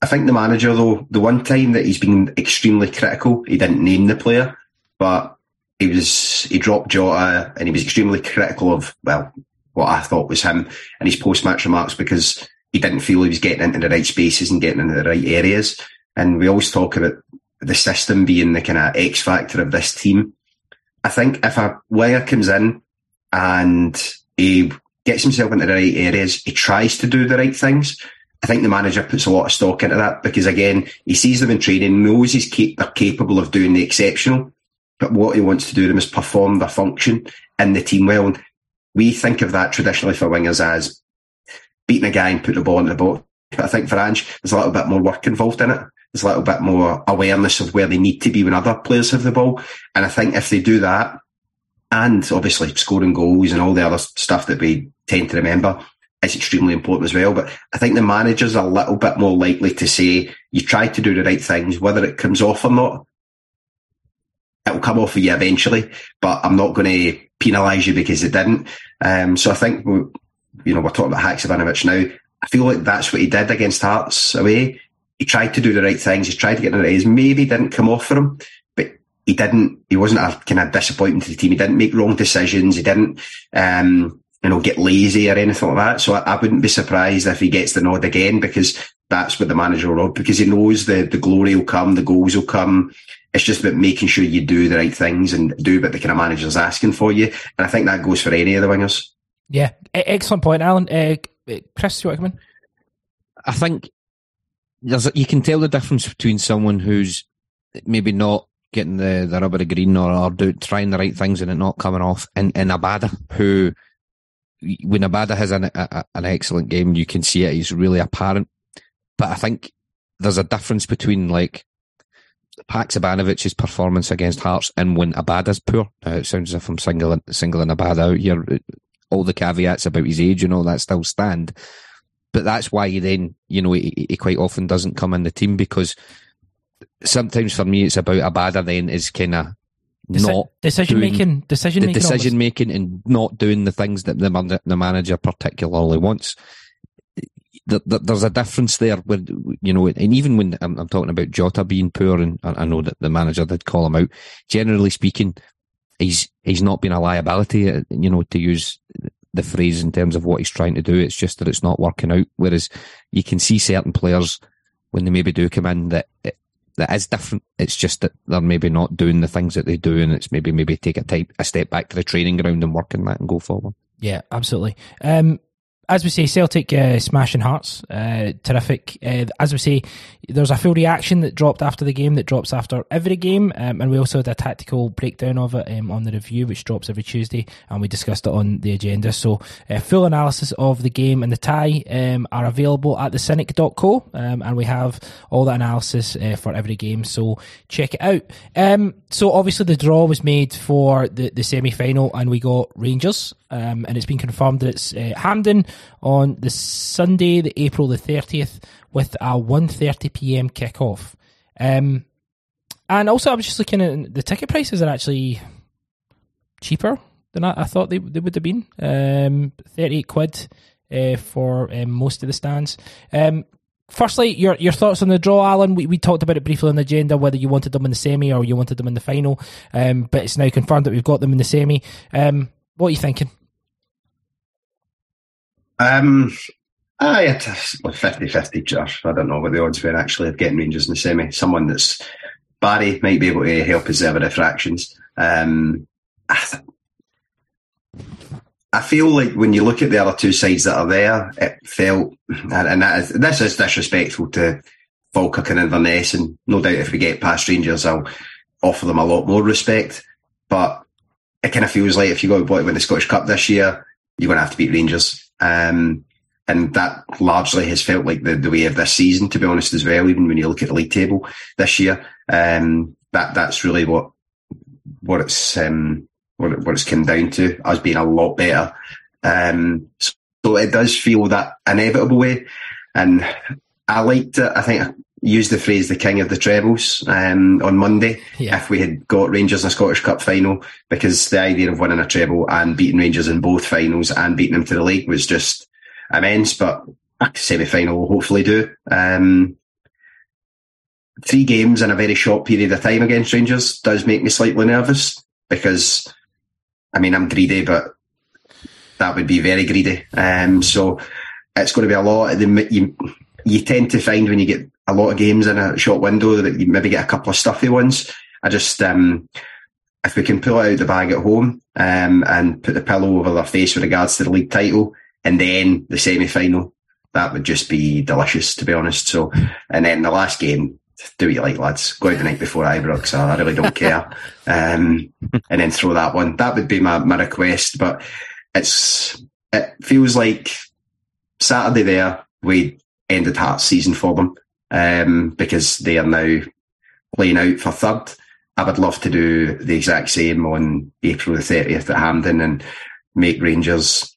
I think the manager, though, the one time that he's been extremely critical, he didn't name the player, but he was he dropped Jota and he was extremely critical of well what I thought was him and his post match remarks because he didn't feel he was getting into the right spaces and getting into the right areas. And we always talk about the system being the kind of X factor of this team. I think if a player comes in and he gets himself into the right areas, he tries to do the right things. I think the manager puts a lot of stock into that because again, he sees them in training, knows he's cap- they're capable of doing the exceptional, but what he wants to do them is perform their function in the team well. And we think of that traditionally for wingers as beating a guy and putting the ball in the box. But I think for Ange, there's a little bit more work involved in it there's a little bit more awareness of where they need to be when other players have the ball. And I think if they do that, and obviously scoring goals and all the other stuff that we tend to remember is extremely important as well. But I think the manager's are a little bit more likely to say, you tried to do the right things, whether it comes off or not. It'll come off for you eventually, but I'm not going to penalise you because it didn't. Um, so I think, you know, we're talking about Haksabanovic now. I feel like that's what he did against Hearts away he tried to do the right things. He tried to get in the right. Maybe didn't come off for him, he didn't. He wasn't a kind of disappointment to the team. He didn't make wrong decisions. He didn't, um, you know, get lazy or anything like that. So I, I, wouldn't be surprised if he gets the nod again because that's what the manager will because he knows the the glory will come, the goals will come. It's just about making sure you do the right things and do what the kind of manager's asking for you. And I think that goes for any of the wingers. Yeah, excellent point, Alan. Uh, Chris, you want to come in? I think there's a, you can tell the difference between someone who's maybe not getting the, the rubber green or, or do, trying the right things and it not coming off, and, and Abada, who, when Abada has an, a, an excellent game, you can see it, he's really apparent. But I think there's a difference between like Haksabanovic's performance against Hearts and when Abada's poor. Uh, it sounds as if I'm singling, singling Abada out here. All the caveats about his age and all that still stand but that's why he then, you know, he, he, quite often doesn't come in the team because sometimes for me it's about Abada then is kind of Deci- not decision making, decision making, decision making and not doing the things that the man- the manager particularly wants. There- there- There's a difference there with you know, and even when I'm, I'm talking about Jota being poor, and I I know that the manager did call him out. Generally speaking, he's he's not been a liability. uh, You know, to use the phrase in terms of what he's trying to do. It's just that it's not working out. Whereas you can see certain players when they maybe do come in that it, that is different. It's just that they're maybe not doing the things that they do, and it's maybe maybe take a type a step back to the training ground and work on that and go forward. Yeah, absolutely. Um, as we say, Celtic uh, smashing hearts, uh, terrific. Uh, as we say, there's a full reaction that dropped after the game that drops after every game, um, and we also had a tactical breakdown of it um, on the review, which drops every Tuesday, and we discussed it on the agenda. So, uh, full analysis of the game and the tie um, are available at thecynic.co, um, and we have all that analysis uh, for every game. So, check it out. Um, so, obviously, the draw was made for the, the semi final, and we got Rangers. Um, and it's been confirmed that it's uh, Hampden on the Sunday, the April the 30th, with a 1.30 p.m. kick-off. Um, and also, I was just looking at the ticket prices are actually cheaper than I, I thought they, they would have been. Um, 38 quid uh, for um, most of the stands. Um, firstly, your your thoughts on the draw, Alan. We, we talked about it briefly on the agenda, whether you wanted them in the semi or you wanted them in the final. Um, but it's now confirmed that we've got them in the semi. What are you thinking? Um, I had 50 50 Josh. I don't know what the odds were actually of getting Rangers in the semi. Someone that's Barry might be able to help us there with the fractions. Um, I, th- I feel like when you look at the other two sides that are there, it felt, and, this is disrespectful to Falkirk and Inverness, and no doubt if we get past Rangers, I'll offer them a lot more respect. But it kind of feels like if you go to win the Scottish Cup this year, you're going to have to beat Rangers. Um, and that largely has felt like the, the way of this season, to be honest, as well. Even when you look at the league table this year, um, that that's really what what it's um, what, what it's come down to. Us being a lot better, um, so it does feel that inevitable way. And I liked it. I think I used the phrase "the king of the trebles" um, on Monday. Yeah. If we had got Rangers in a Scottish Cup final, because the idea of winning a treble and beating Rangers in both finals and beating them to the league was just immense. But semi final will hopefully do. Um, three games in a very short period of time against Rangers does make me slightly nervous because, I mean, I'm greedy, but that would be very greedy. Um, so it's going to be a lot. The, you, you tend to find when you get a lot of games in a short window that you maybe get a couple of stuffy ones. I just, um, if we can pull out the bag at home um, and put the pillow over their face with regards to the league title and then the semi final, that would just be delicious, to be honest. So, and then the last game, do what you like, lads. Go out the night before Ibrox. I really don't care. Um, and then throw that one. That would be my, my request. But it's it feels like Saturday there we ended Hearts season for them um, because they are now playing out for third. I would love to do the exact same on April the 30th at Hampden and make Rangers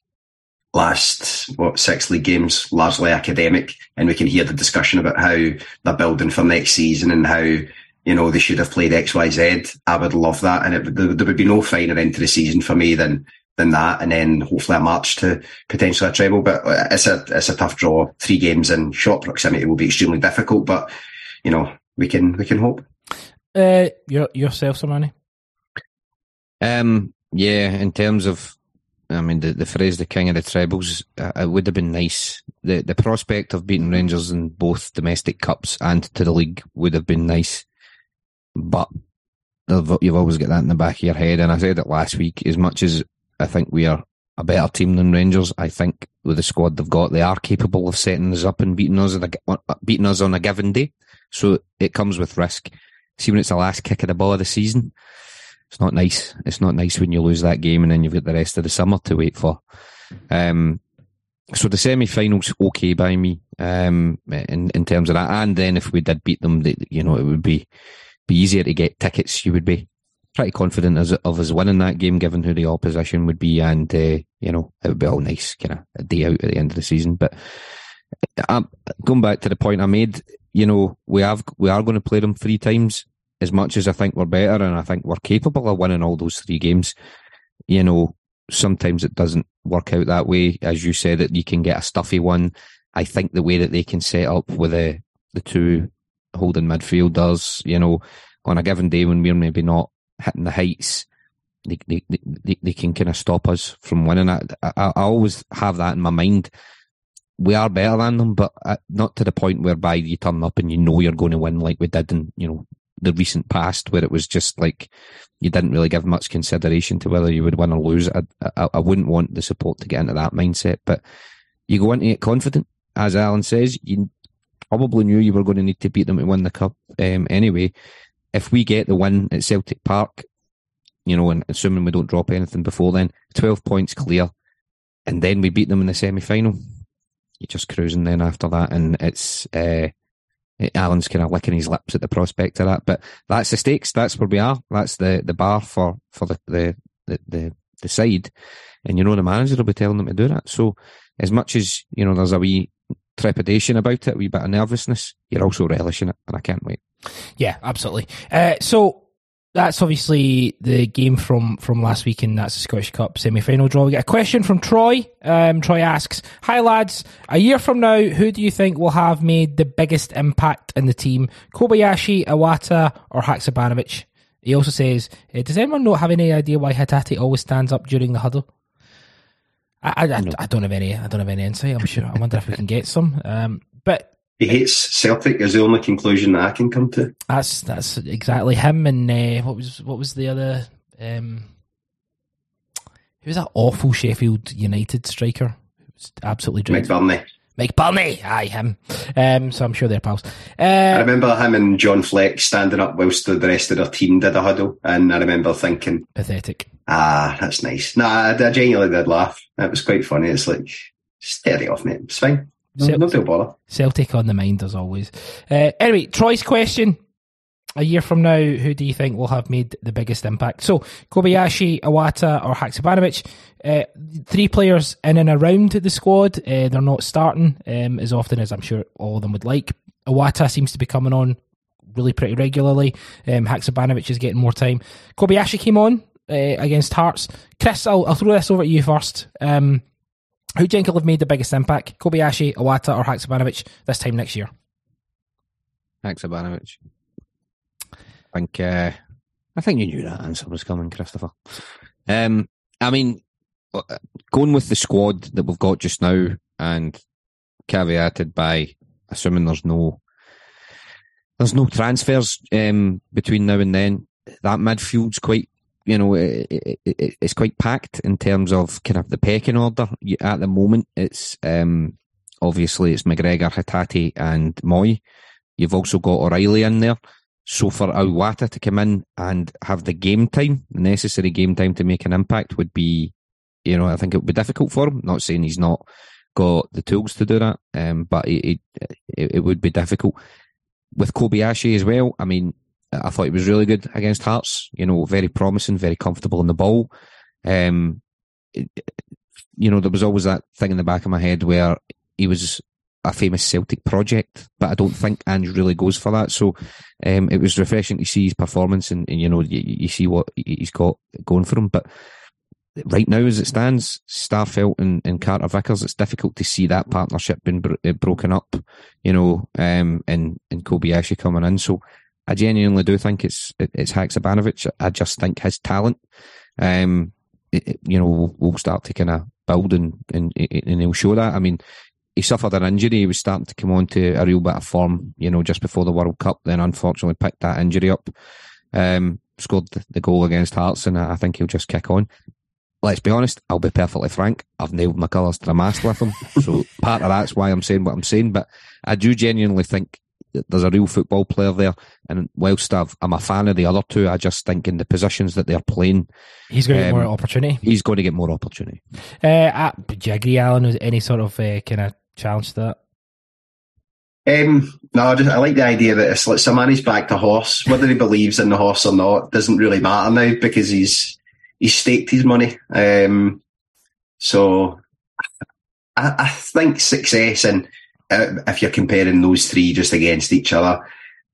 last, what, six league games, largely academic. And we can hear the discussion about how they're building for next season and how, you know, they should have played xyz i would love that. And it, there would be no finer end to the season for me than, than that. And then hopefully a march to potentially a treble. But it's a, it's a tough draw. Three games in short proximity will be extremely difficult, but, you know, we can, we can hope. Uh, your, yourself, Sermanni? Um, yeah, in terms of, I mean, the, the phrase "the king of the trebles," uh, it would have been nice. the The prospect of beating Rangers in both domestic cups and to the league would have been nice, but you've always got that in the back of your head. And I said it last week. As much as I think we are a better team than Rangers, I think with the squad they've got, they are capable of setting us up and beating us, a, beating us on a given day. So it comes with risk. See when it's the last kick of the ball of the season it's not nice. It's not nice when you lose that game and then you've got the rest of the summer to wait for. Um, so the semi-finals okay by me um, in in terms of that. And then if we did beat them, you know, it would be be easier to get tickets. You would be pretty confident as, of us winning that game, given who the opposition would be, and uh, you know, it would be all nice, kind of a day out at the end of the season. But um, going back to the point I made, you know, we have we are going to play them three times as much as I think we're better and I think we're capable of winning all those three games, you know, sometimes it doesn't work out that way. As you said, that you can get a stuffy one. I think the way that they can set up with the the two holding midfielders, you know, on a given day when we're maybe not hitting the heights, they they, they, they can kind of stop us from winning. I, I, I always have that in my mind. We are better than them, but uh, not to the point whereby you turn up and you know you're going to win like we did in you know the recent past, where it was just like you didn't really give much consideration to whether you would win or lose. I, I, I wouldn't want the support to get into that mindset, but you go into it confident. As Alan says, you probably knew you were going to need to beat them to win the cup um, anyway. If we get the win at Celtic Park, you know, and assuming we don't drop anything before then, 12 points clear, and then we beat them in the semi final, you're just cruising then after that. And it's, uh, Alan's kind of licking his lips at the prospect of that. But that's the stakes. That's where we are. That's the, the bar for, for the, the, the, the, the side. And you know, the manager will be telling them to do that. So as much as, you know, there's a wee trepidation about it, a wee bit of nervousness, you're also relishing it. And I can't wait. Yeah, absolutely. Uh, so that's obviously the game from from last week, and that's the Scottish Cup semi final draw. We get a question from Troy. Um, Troy asks, "Hi lads, a year from now, who do you think will have made the biggest impact in the team? Kobayashi, Iwata, or Haksabanovic?" He also says, uh, "Does anyone not have any idea why Hatate always stands up during the huddle?" I, I, I, don't have any. I don't have any insight. I'm sure. I wonder if we can get some. Um, but he hates Celtic is the only conclusion that I can come to. That's that's exactly him. And uh, what was what was the other? Um, who was that awful Sheffield United striker? It was absolutely dreadful. Mike Burney. Mike Burney, aye him. Um, so I'm sure they're pals. Uh, I remember him and John Fleck standing up whilst the rest of their team did a huddle, and I remember thinking, pathetic. Ah, that's nice. Nah, I, I genuinely did laugh. It was quite funny. It's like, steady off, mate. It's fine. No, Celt- no bother. Celtic on the mind as always. Uh, anyway, Troy's question. A year from now, who do you think will have made the biggest impact? So, Kobayashi, Iwata, or Haksabanovic. Uh, three players in and around the squad. Uh, they're not starting um, as often as I'm sure all of them would like. Iwata seems to be coming on really pretty regularly. Um, Haksabanovic is getting more time. Kobayashi came on uh, against Hearts. Chris, I'll, I'll, throw this over to you first. Um, who do you think will have made the biggest impact? Kobayashi, Iwata, or Haksabanovic this time next year? Haksabanovic. I think uh, I think you knew that answer was coming, Christopher. Um, I mean, uh, going with the squad that we've got just now, and caveated by assuming there's no there's no transfers um, between now and then. That midfield's quite you know, it, it, it, it's quite packed in terms of kind of the pecking order. At the moment, it's um, obviously it's McGregor, Hatate, and Mooy. You've also got O'Reilly in there. So for Iwata to come in and have the game time, necessary game time to make an impact would be, you know, I think it would be difficult for him. Not saying he's not got the tools to do that, um, but it, it, it would be difficult. With Kobayashi as well, I mean, I thought he was really good against Hearts. You know, very promising, very comfortable in the ball. Um, it, you know, there was always that thing in the back of my head where he was a famous Celtic project, but I don't think Ange really goes for that. So um, it was refreshing to see his performance, and, and you know, you, you, see what he's got going for him. But right now, as it stands, Starfelt and, and Carter Vickers, it's difficult to see that partnership being bro- broken up. You know, um, and and Kobayashi coming in. So I genuinely do think it's it's Haksabanovic. I just think his talent, um, it, you know, will start to kind of build and, and and he'll show that. I mean, he suffered an injury. He was starting to come on to a real bit of form, you know, just before the World Cup. Then unfortunately picked that injury up. Um, scored the goal against Hearts, and I think he'll just kick on. Let's be honest. I'll be perfectly frank. I've nailed my colours to the mast with him, so part of that's why I'm saying what I'm saying. But I do genuinely think there's a real football player there. And whilst i am a fan of the other two, I just think in the positions that they're playing, he's going to um, get more opportunity. He's going to get more opportunity. Uh, uh, do you agree, Alan? With any sort of uh, kind of challenge to that? Um, no, I, just, I like the idea that it's like somebody's back to horse. Whether he believes in the horse or not doesn't really matter now because he's he's staked his money. Um, so I, I think success and uh, if you're comparing those three just against each other,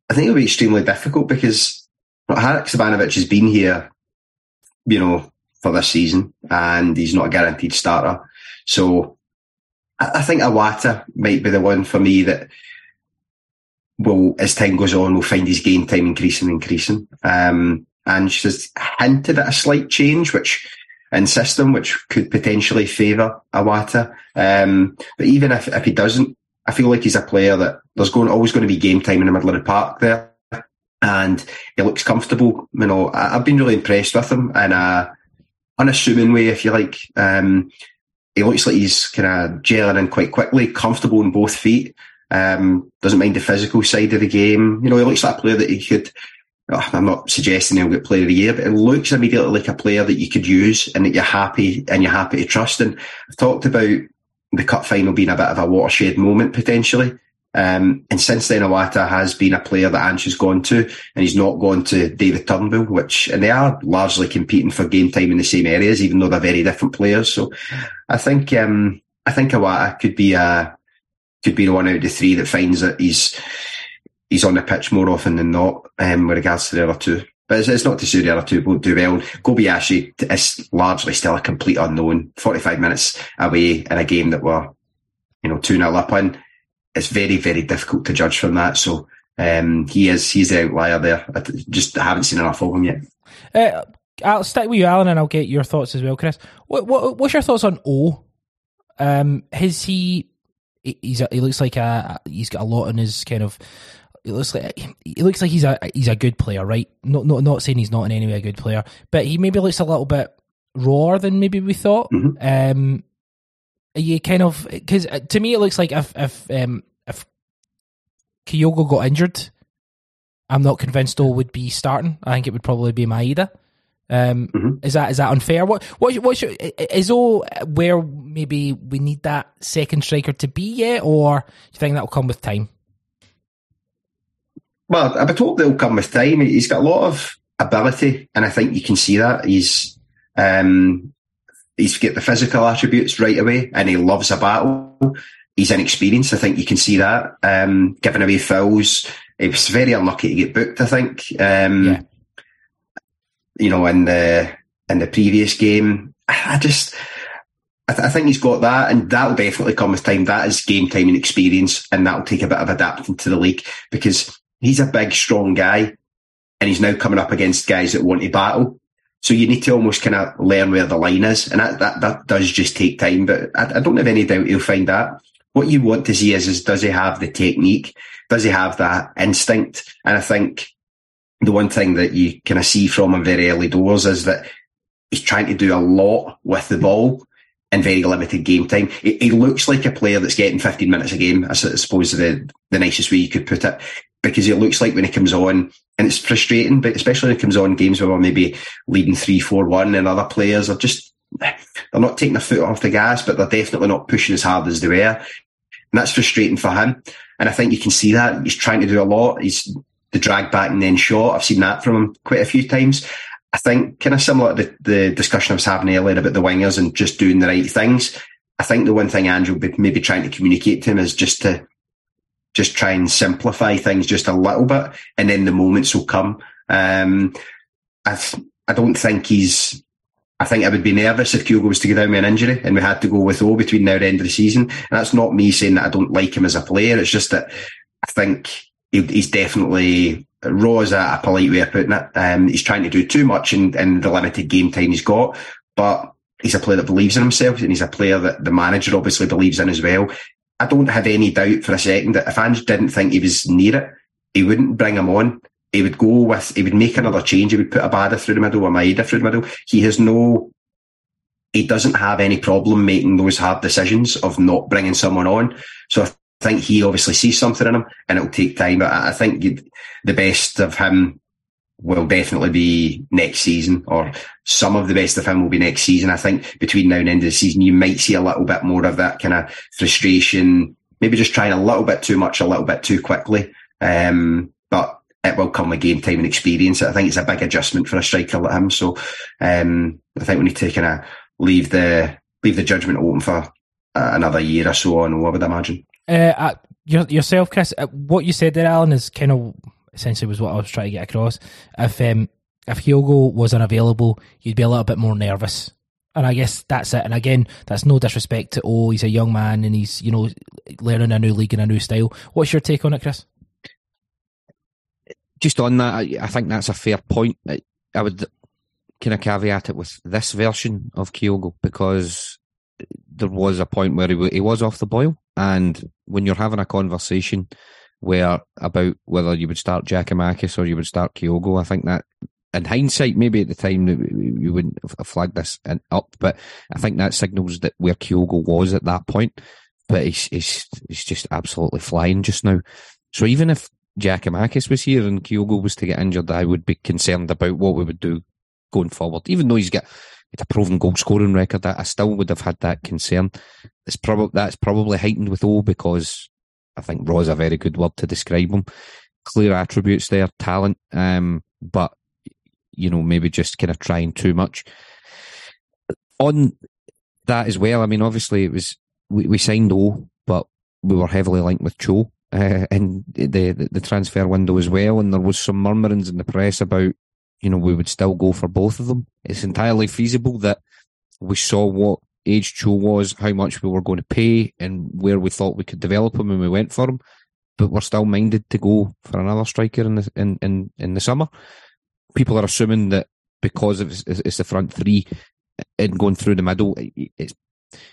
I think it'll be extremely difficult because Haksabanovic has been here, you know, for this season, and he's not a guaranteed starter. So I, think Iwata might be the one for me that will, as time goes on, will find his game time increasing, increasing. Um, and she's hinted at a slight change, which in system, which could potentially favour Iwata. Um, but even if, if he doesn't, I feel like he's a player that there's going always going to be game time in the middle of the park there, and he looks comfortable. You know, I, have been really impressed with him in a unassuming way, if you like. Um, he looks like he's kind of gelling in quite quickly, comfortable in both feet. Um, doesn't mind the physical side of the game. You know, he looks like a player that he could oh, I'm not suggesting he'll get player of the year, but it looks immediately like a player that you could use and that you're happy and you're happy to trust. And I've talked about the cup final being a bit of a watershed moment potentially. Um, and since then, Iwata has been a player that Ange's gone to, and he's not gone to David Turnbull, which, and they are largely competing for game time in the same areas, even though they're very different players. So I think, um, I think Iwata could be a, could be the one out of the three that finds that he's, he's on the pitch more often than not, um, with regards to the other two. But it's, it's not to say the other two won't do well. Kobayashi is largely still a complete unknown. 45 minutes away in a game that we're, you know, 2 0 up in. It's very, very difficult to judge from that. So, um, he is, he's the outlier there. I just haven't seen enough of him yet. Uh, I'll stick with you, Alan, and I'll get your thoughts as well, Chris. What, what what's your thoughts on O? Um, has he? He's a, he looks like a he's got a lot in his kind of It looks like he looks like he's a he's a good player, right? Not not not saying he's not in any way a good player, but he maybe looks a little bit rawer than maybe we thought. Mm-hmm. Um, you kind of because uh, to me it looks like if if um if Kyogo got injured, I'm not convinced O would be starting. I think it would probably be Maeda. Um, mm-hmm. Is that is that unfair? What what what's your, is O where maybe we need that second striker to be yet, or do you think that will come with time? Well, I've been told they'll come with time. He's got a lot of ability, and I think you can see that. He's um, he's got the physical attributes right away, and he loves a battle. He's inexperienced. I think you can see that. Um, giving away fouls. He was very unlucky to get booked. I think. Um, yeah. You know, in the in the previous game, I just. I, th- I think he's got that, and that'll definitely come with time. That is game time and experience, and that'll take a bit of adapting to the league because he's a big, strong guy, and he's now coming up against guys that want to battle. So you need to almost kind of learn where the line is, and that that, that does just take time. But I, I don't have any doubt he'll find that. What you want to see is, is does he have the technique? Does he have that instinct? And I think the one thing that you kind of see from him very early doors is that he's trying to do a lot with the ball in very limited game time. He, he, looks like a player that's getting 15 minutes a game, I suppose the, the nicest way you could put it because it looks like when he comes on, and it's frustrating, but especially when it comes on games where we're maybe leading 3 4 1 and other players are just, they're not taking their foot off the gas, but they're definitely not pushing as hard as they were. And that's frustrating for him. And I think you can see that. He's trying to do a lot. He's the drag back and then shot. I've seen that from him quite a few times. I think kind of similar to the, the discussion I was having earlier about the wingers and just doing the right things. I think the one thing Andrew maybe trying to communicate to him is just to just try and simplify things just a little bit, and then the moments will come. Um, I I don't think he's. I think I would be nervous if Kyogo was to go down with an injury and we had to go with O between now and the end of the season. And that's not me saying that I don't like him as a player. It's just that I think he, he's definitely raw as a, a, polite way of putting it. Um, he's trying to do too much in, in the limited game time he's got, but he's a player that believes in himself and he's a player that the manager obviously believes in as well. I don't have any doubt for a second that if Ange didn't think he was near it, he wouldn't bring him on. He would go with, he would make another change. He would put a Abada through the middle or Maeda through the middle. He has no, he doesn't have any problem making those hard decisions of not bringing someone on. So I think he obviously sees something in him and it'll take time. But I think the best of him will definitely be next season, or some of the best of him will be next season. I think between now and end of the season, you might see a little bit more of that kind of frustration, maybe just trying a little bit too much, a little bit too quickly. Um, but it will come with game time and experience. I think it's a big adjustment for a striker like him. So um, I think we need to kind of leave the leave the judgment open for uh, another year or so on. I would imagine. Uh, uh, yourself, Chris, uh, what you said there, Alan, is kind of essentially was what I was trying to get across. If um, if Kyogo was unavailable, you'd be a little bit more nervous. And I guess that's it. And again, that's no disrespect to oh, he's a young man and he's you know learning a new league and a new style. What's your take on it, Chris? Just on that, I, I think that's a fair point. I, I would kind of caveat it with this version of Kyogo because there was a point where he, he was off the boil, and when you're having a conversation where about whether you would start Giakoumakis or you would start Kyogo, I think that in hindsight, maybe at the time you wouldn't have flagged this up, but I think that signals that where Kyogo was at that point. But he's, he's, he's just absolutely flying just now. So even if Giakoumakis was here and Kyogo was to get injured, I would be concerned about what we would do going forward. Even though he's got a proven goal scoring record, I still would have had that concern. It's probably that's probably heightened with O because I think Raw is a very good word to describe him. Clear attributes there, talent, um, but you know maybe just kind of trying too much. On that as well, I mean, obviously it was we, we signed O, but we were heavily linked with Cho uh, in the, the, the transfer window as well, and there was some murmurings in the press about you know, we would still go for both of them. It's entirely feasible that we saw what age Cho was, how much we were going to pay, and where we thought we could develop him, and we went for him. But we're still minded to go for another striker in the in in, in the summer. People are assuming that because it's, it's the front three and going through the middle, it's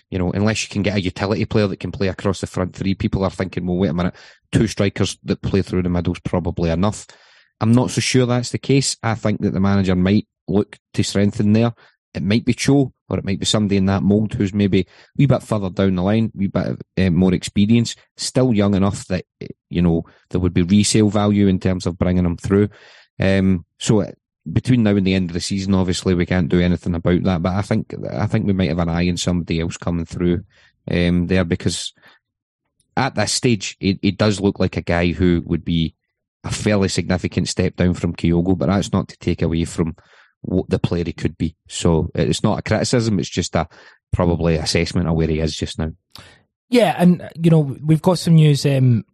you know, unless you can get a utility player that can play across the front three, people are thinking, well, wait a minute, two strikers that play through the middle is probably enough. I'm not so sure that's the case. I think that the manager might look to strengthen there. It might be Cho, or it might be somebody in that mould who's maybe a wee bit further down the line, a wee bit uh, more experience, still young enough that, you know, there would be resale value in terms of bringing them through. Um, so uh, between now and the end of the season, obviously we can't do anything about that, but I think, I think we might have an eye on somebody else coming through, um, there because at this stage, it, it does look like a guy who would be a fairly significant step down from Kyogo, but that's not to take away from what the player he could be. So it's not a criticism; it's just a probably assessment of where he is just now. Yeah, and you know we've got some news, um,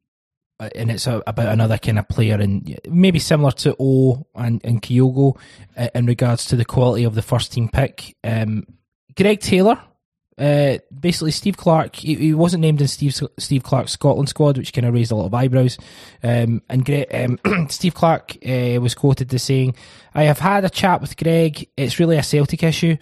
and it's a, about another kind of player, and maybe similar to O and, and Kyogo uh, in regards to the quality of the first team pick. Um, Greg Taylor uh, basically, Steve Clarke, he, he, wasn't named in Steve Steve Clarke's Scotland squad, which kind of raised a lot of eyebrows. Um, and um, Steve Clarke uh, was quoted as saying, "I have had a chat with Greg. It's really a Celtic issue,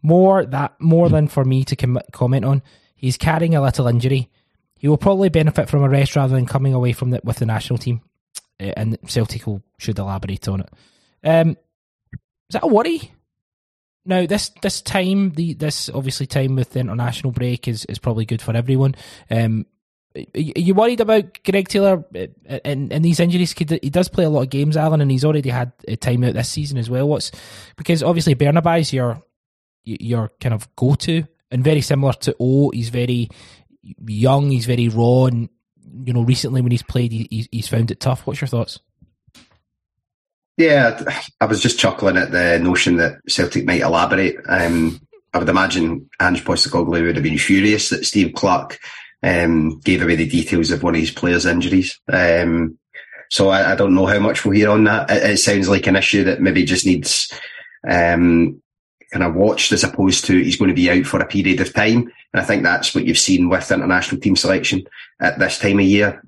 more that more than for me to com- comment on. He's carrying a little injury. He will probably benefit from a rest rather than coming away from with the national team. Uh, and Celtic will, should elaborate on it. Um, is that a worry? Now this this time the this obviously time with the international break is, is probably good for everyone. Um, are you worried about Greg Taylor and, and these injuries? He does play a lot of games, Alan, and he's already had a time out this season as well. What's because obviously Bernabei is your your kind of go to, and very similar to O. He's very young, he's very raw, and you know recently when he's played, he, he's found it tough. What's your thoughts? Yeah, I was just chuckling at the notion that Celtic might elaborate. Um, I would imagine Ange Postecoglou would have been furious that Steve Clarke um, gave away the details of one of his players' injuries. Um, so I, I, don't know how much we'll hear on that. It, it sounds like an issue that maybe just needs um, kind of watched as opposed to he's going to be out for a period of time. And I think that's what you've seen with international team selection at this time of year.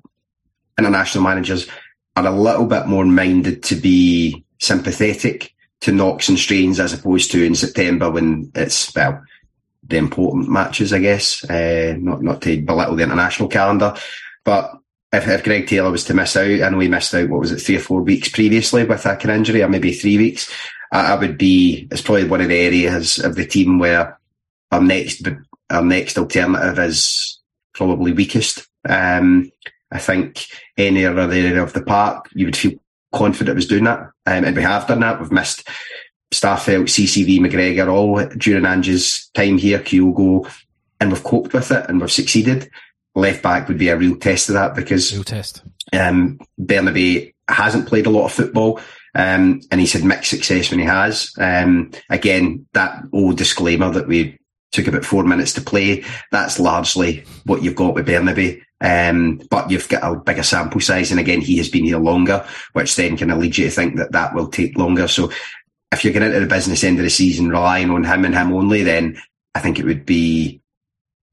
International managers are a little bit more minded to be sympathetic to knocks and strains as opposed to in September when it's well the important matches, I guess. Uh, not not to belittle the international calendar, but if, if Greg Taylor was to miss out, know he missed out. What was it, three or four weeks previously with a an injury, or maybe three weeks? I, I, would be. It's probably one of the areas of the team where our next our next alternative is probably weakest. Um, I think any other area of the park, you would feel confident was doing that. Um, and we have done that. We've missed Starfelt, CCV, McGregor, all during Ange's time here, Kyogo, and we've coped with it and we've succeeded. Left back would be a real test of that because real test. Um, Bernabei hasn't played a lot of football. Um, and he's had mixed success when he has. Um, again, that old disclaimer that we took about four minutes to play. That's largely what you've got with Bernabei. Um, but you've got a bigger sample size. And again, he has been here longer, which then of leads you to think that that will take longer. So if you're getting into the business end of the season relying on him and him only, then I think it would be,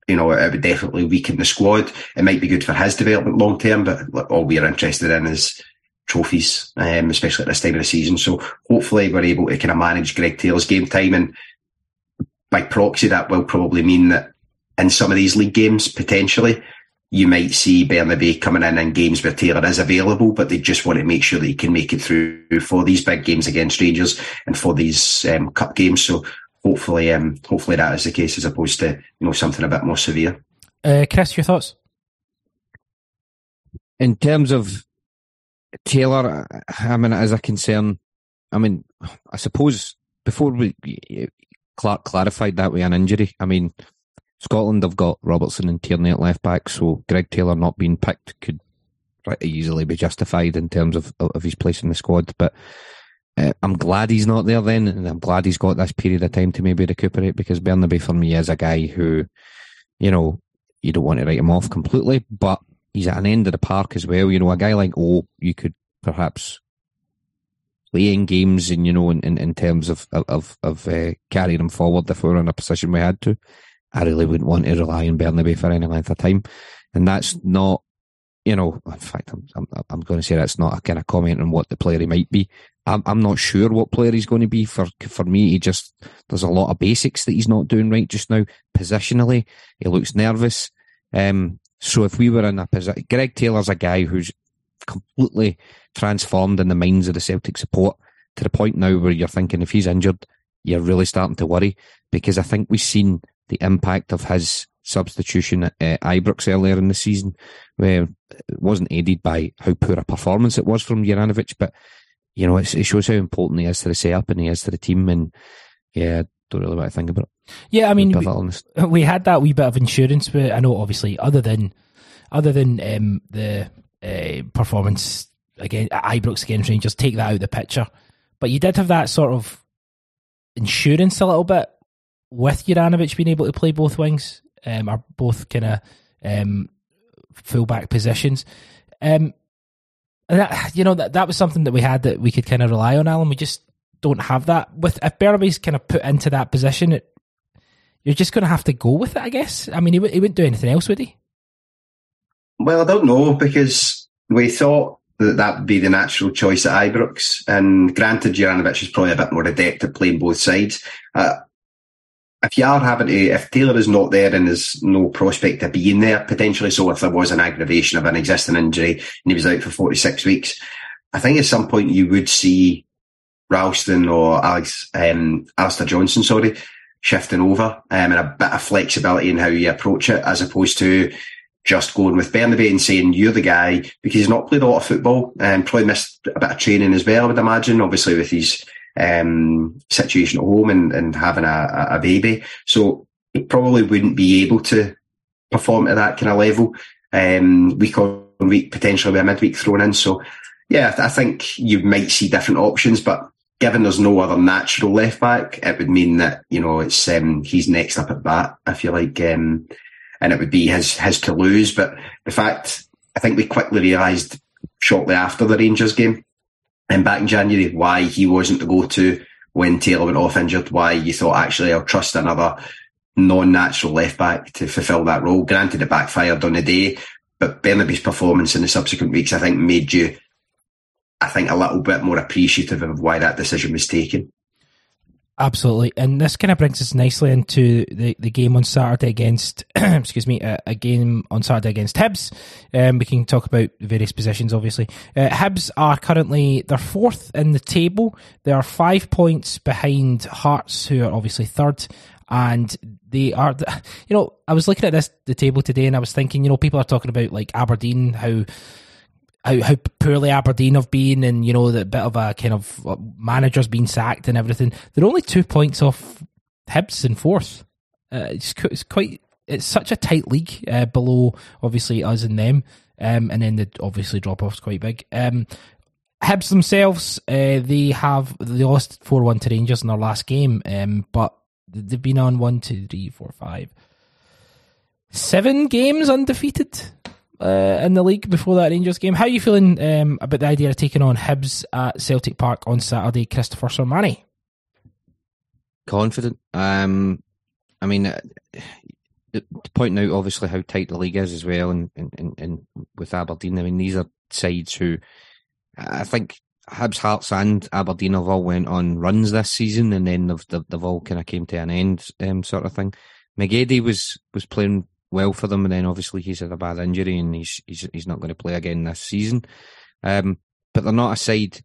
you know, it would definitely weaken the squad. It might be good for his development long term, but all we're interested in is trophies, um, especially at this time of the season. So hopefully we're able to kind of manage Greg Taylor's game time and by proxy, that will probably mean that in some of these league games, potentially, you might see Bernabei coming in in games where Taylor is available, but they just want to make sure that he can make it through for these big games against Rangers and for these um, cup games. So hopefully, um, hopefully that is the case as opposed to you know something a bit more severe. Uh, Chris, your thoughts? In terms of Taylor, I mean, as a concern, I mean, I suppose before we Clarke clarified that with an injury. I mean, Scotland have got Robertson and Tierney at left back, so Greg Taylor not being picked could pretty easily be justified in terms of of his place in the squad. But uh, I'm glad he's not there then, and I'm glad he's got this period of time to maybe recuperate because Bernabei for me is a guy who, you know, you don't want to write him off completely, but he's at an end of the park as well. You know, a guy like Oh, you could perhaps playing games and you know in, in, in terms of of of uh, carrying them forward if we were in a position we had to. I really wouldn't want to rely on Bernabei for any length of time, and that's not, you know. In fact, I'm I'm, I'm going to say that's not a kind of comment on what the player he might be. I'm I'm not sure what player he's going to be. For for me, he just there's a lot of basics that he's not doing right just now. Positionally, he looks nervous. Um, so if we were in a position, Greg Taylor's a guy who's completely transformed in the minds of the Celtic support to the point now where you're thinking if he's injured, you're really starting to worry because I think we've seen the impact of his substitution at uh, Ibrox earlier in the season, where it wasn't aided by how poor a performance it was from Juranovic, but you know, it shows how important he is to the setup and he is to the team. And yeah, don't really want to think about it. Yeah, I mean, we, we, had that wee bit of insurance, but I know obviously other than other than um, the uh, performance again at Ibrox against Rangers, take that out of the picture. But you did have that sort of insurance a little bit with Juranovic being able to play both wings, um, or both kind of um, fullback positions. Um, that, you know that that was something that we had that we could kind of rely on. Alan, we just don't have that. With if Bernabei's kind of put into that position, it, you're just going to have to go with it, I guess. I mean, he, he wouldn't do anything else, would he? Well, I don't know because we thought that that would be the natural choice at Ibrox. And granted, Juranovic is probably a bit more adept at playing both sides. Uh, if you are having to, if Taylor is not there and there's no prospect of being there potentially, so if there was an aggravation of an existing injury and he was out for 46 weeks, I think at some point you would see Ralston or Alex, um, Alistair Johnston, sorry, shifting over um, and a bit of flexibility in how you approach it as opposed to just going with Bernabei and saying you're the guy because he's not played a lot of football and probably missed a bit of training as well, I would imagine, obviously with his um, situation at home and, and having a, a baby. So he probably wouldn't be able to perform at that kind of level um, week on week, potentially with a midweek thrown in. So yeah, I think you might see different options, but given there's no other natural left back, it would mean that, you know, it's, um, he's next up at bat, if you like. Um, and it would be his his to lose. But the fact, I think we quickly realised shortly after the Rangers game and back in January why he wasn't the go to when Taylor went off injured. Why you thought actually I'll trust another non-natural left back to fulfil that role. Granted, it backfired on the day, but Bernabei's performance in the subsequent weeks, I think, made you, I think, a little bit more appreciative of why that decision was taken. Absolutely, and this kind of brings us nicely into the, the game on Saturday against, excuse me, a, a, game on Saturday against Hibs. Um, we can talk about various positions, obviously. Uh, Hibs are currently they're fourth in the table. They are five points behind Hearts, who are obviously third, and they are. You know, I was looking at this the table today, and I was thinking, you know, people are talking about like Aberdeen, how how, how poorly Aberdeen have been, and you know the bit of a kind of uh, managers being sacked and everything. They're only two points off Hibs in fourth. Uh, it's, it's quite it's such a tight league uh, below obviously us and them, um, and then the obviously drop off's quite big. Um, Hibs themselves, uh, they have they lost four one to Rangers in their last game, um, but they've been on one, two, three, four, five, seven games undefeated uh, in the league before that Rangers game. How are you feeling um, about the idea of taking on Hibs at Celtic Park on Saturday, Christopher Sermanni? Confident. Um, I mean, uh, pointing out obviously how tight the league is as well, and, and, and with Aberdeen, I mean, these are sides who I think Hibs, Hearts, and Aberdeen have all went on runs this season, and then they've, they've all kind of came to an end, um, sort of thing. McGeady was was playing well for them, and then obviously he's had a bad injury, and he's he's he's not going to play again this season. Um, but they're not a side.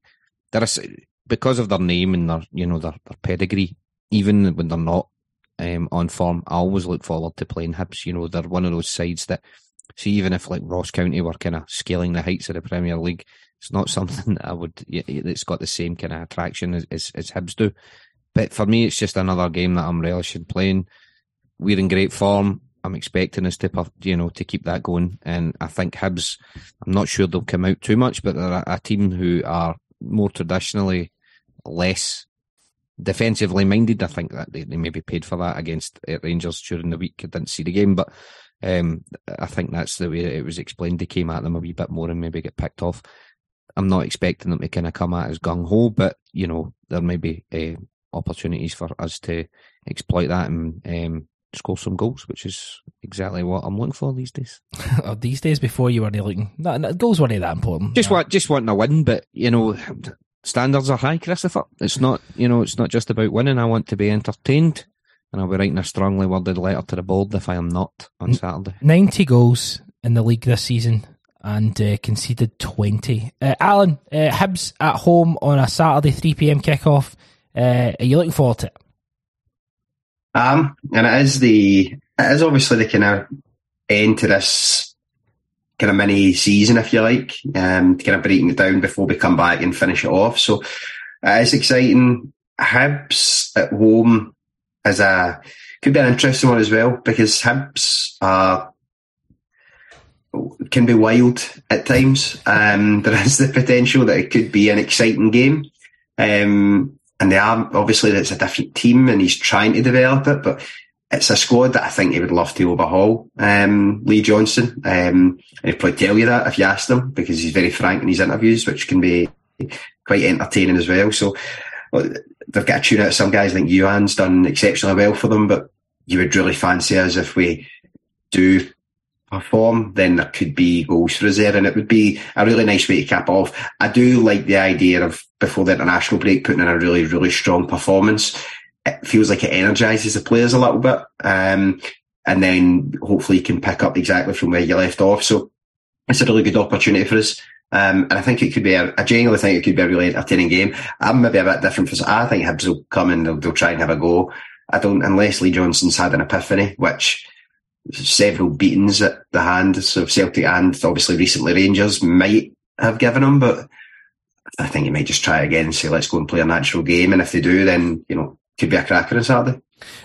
They're a, because of their name and their you know their, their pedigree. Even when they're not um, on form, I always look forward to playing Hibs. You know, they're one of those sides that see even if like Ross County were kind of scaling the heights of the Premier League, it's not something that I would. It's got the same kind of attraction as, as, as Hibs do. But for me, it's just another game that I'm relishing playing. We're in great form. I'm expecting us to, you know, to keep that going. And I think Hibs, I'm not sure they'll come out too much, but they're a, team who are more traditionally less defensively minded. I think that they, they maybe paid for that against Rangers during the week. I didn't see the game, but um, I think that's the way it was explained. They came at them a wee bit more and maybe get picked off. I'm not expecting them to kind of come at as gung ho, but you know there may be uh, opportunities for us to exploit that and um, score some goals, which is exactly what I'm looking for these days. oh, these days, before you were looking, no, no, goals weren't that important. Just want, just wanting a win, but you know, standards are high, Christopher. It's not, you know, it's not just about winning. I want to be entertained, and I'll be writing a strongly worded letter to the board if I am not on Saturday. Ninety goals in the league this season. And uh, conceded 20. Uh, Allan, uh, Hibs at home on a Saturday 3 pm kickoff. Uh, are you looking forward to it? Um, and it is the it is obviously the kind of end to this kind of mini season, if you like, um, to kind of breaking it down before we come back and finish it off. So it is exciting. Hibs at home is a could be an interesting one as well because Hibs are can be wild at times. Um, there is the potential that it could be an exciting game. Um, and they are obviously it's a different team and he's trying to develop it, but it's a squad that I think he would love to overhaul. Um, Lee Johnson, um, and he'd probably tell you that if you asked him because he's very frank in his interviews, which can be quite entertaining as well. So well, they've got to tune out some guys. I think Youan's done exceptionally well for them, but you would really fancy us if we do perform, then there could be goals for us there, and it would be a really nice way to cap off. I do like the idea of before the international break putting in a really, really strong performance. It feels like it energises the players a little bit, um, and then hopefully you can pick up exactly from where you left off. So it's a really good opportunity for us. Um, and I think it could be, a, I genuinely think it could be a really entertaining game. I'm maybe a bit different for, I think Hibs will come and they'll, they'll try and have a go. I don't, unless Lee Johnson's had an epiphany, which several beatings at the hands of Celtic and obviously recently Rangers might have given him, but I think he might just try again and say, let's go and play a natural game. And if they do, then, you know, could be a cracker on Saturday.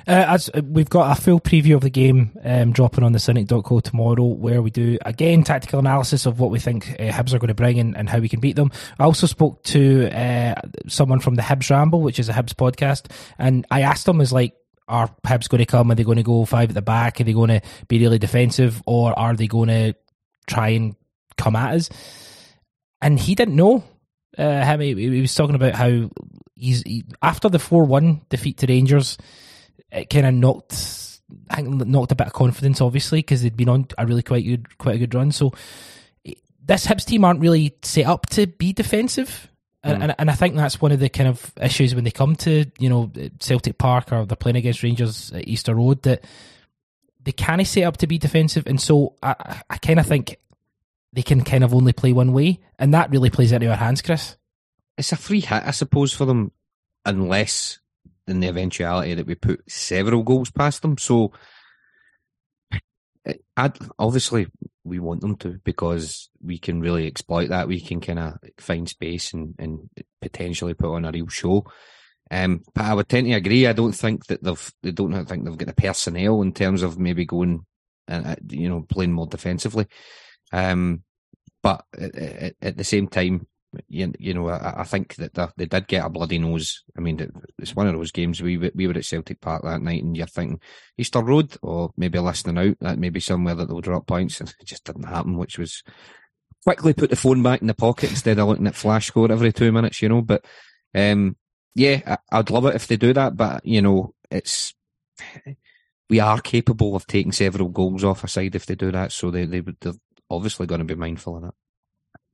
Uh, as uh, we've got a full preview of the game um, dropping on the cynic.co tomorrow, where we do again tactical analysis of what we think uh, Hibs are going to bring and, and, how we can beat them. I also spoke to uh, someone from the Hibs Ramble, which is a Hibs podcast, and I asked them, "Is like are Hibs going to come? Are they going to go five at the back? Are they going to be really defensive, or are they going to try and come at us? And he didn't know. Uh, him, he, he was talking about how he's he, after the four one defeat to Rangers, it kind of knocked I think knocked a bit of confidence, obviously, because they'd been on a really quite good quite a good run. So this Hibs team aren't really set up to be defensive. And, mm. and, and I think that's one of the kind of issues when they come to you know Celtic Park or they're playing against Rangers at Easter Road that they can't set up to be defensive, and so I I kind of think they can kind of only play one way, and that really plays into our hands, Chris. It's a free hit, I suppose, for them, unless in the eventuality that we put several goals past them. So, I'd, obviously, we want them to because we can really exploit that. We can kind of find space and, and potentially put on a real show. Um, but I would tend to agree. I don't think that they've they don't think they've got the personnel in terms of maybe going and uh, you know playing more defensively. Um, but at, at, at, the same time, you, you know, I, I think that they, did get a bloody nose. I mean, it's one of those games. We we were at Celtic Park that night, and you're thinking Easter Road, or maybe listening out that maybe somewhere that they'll drop points, and it just didn't happen. Which was quickly put the phone back in the pocket instead of looking at flash score every two minutes, you know. But um, yeah, I, I'd love it if they do that, but you know, it's we are capable of taking several goals off a side if they do that. So they they they're obviously going to be mindful of that.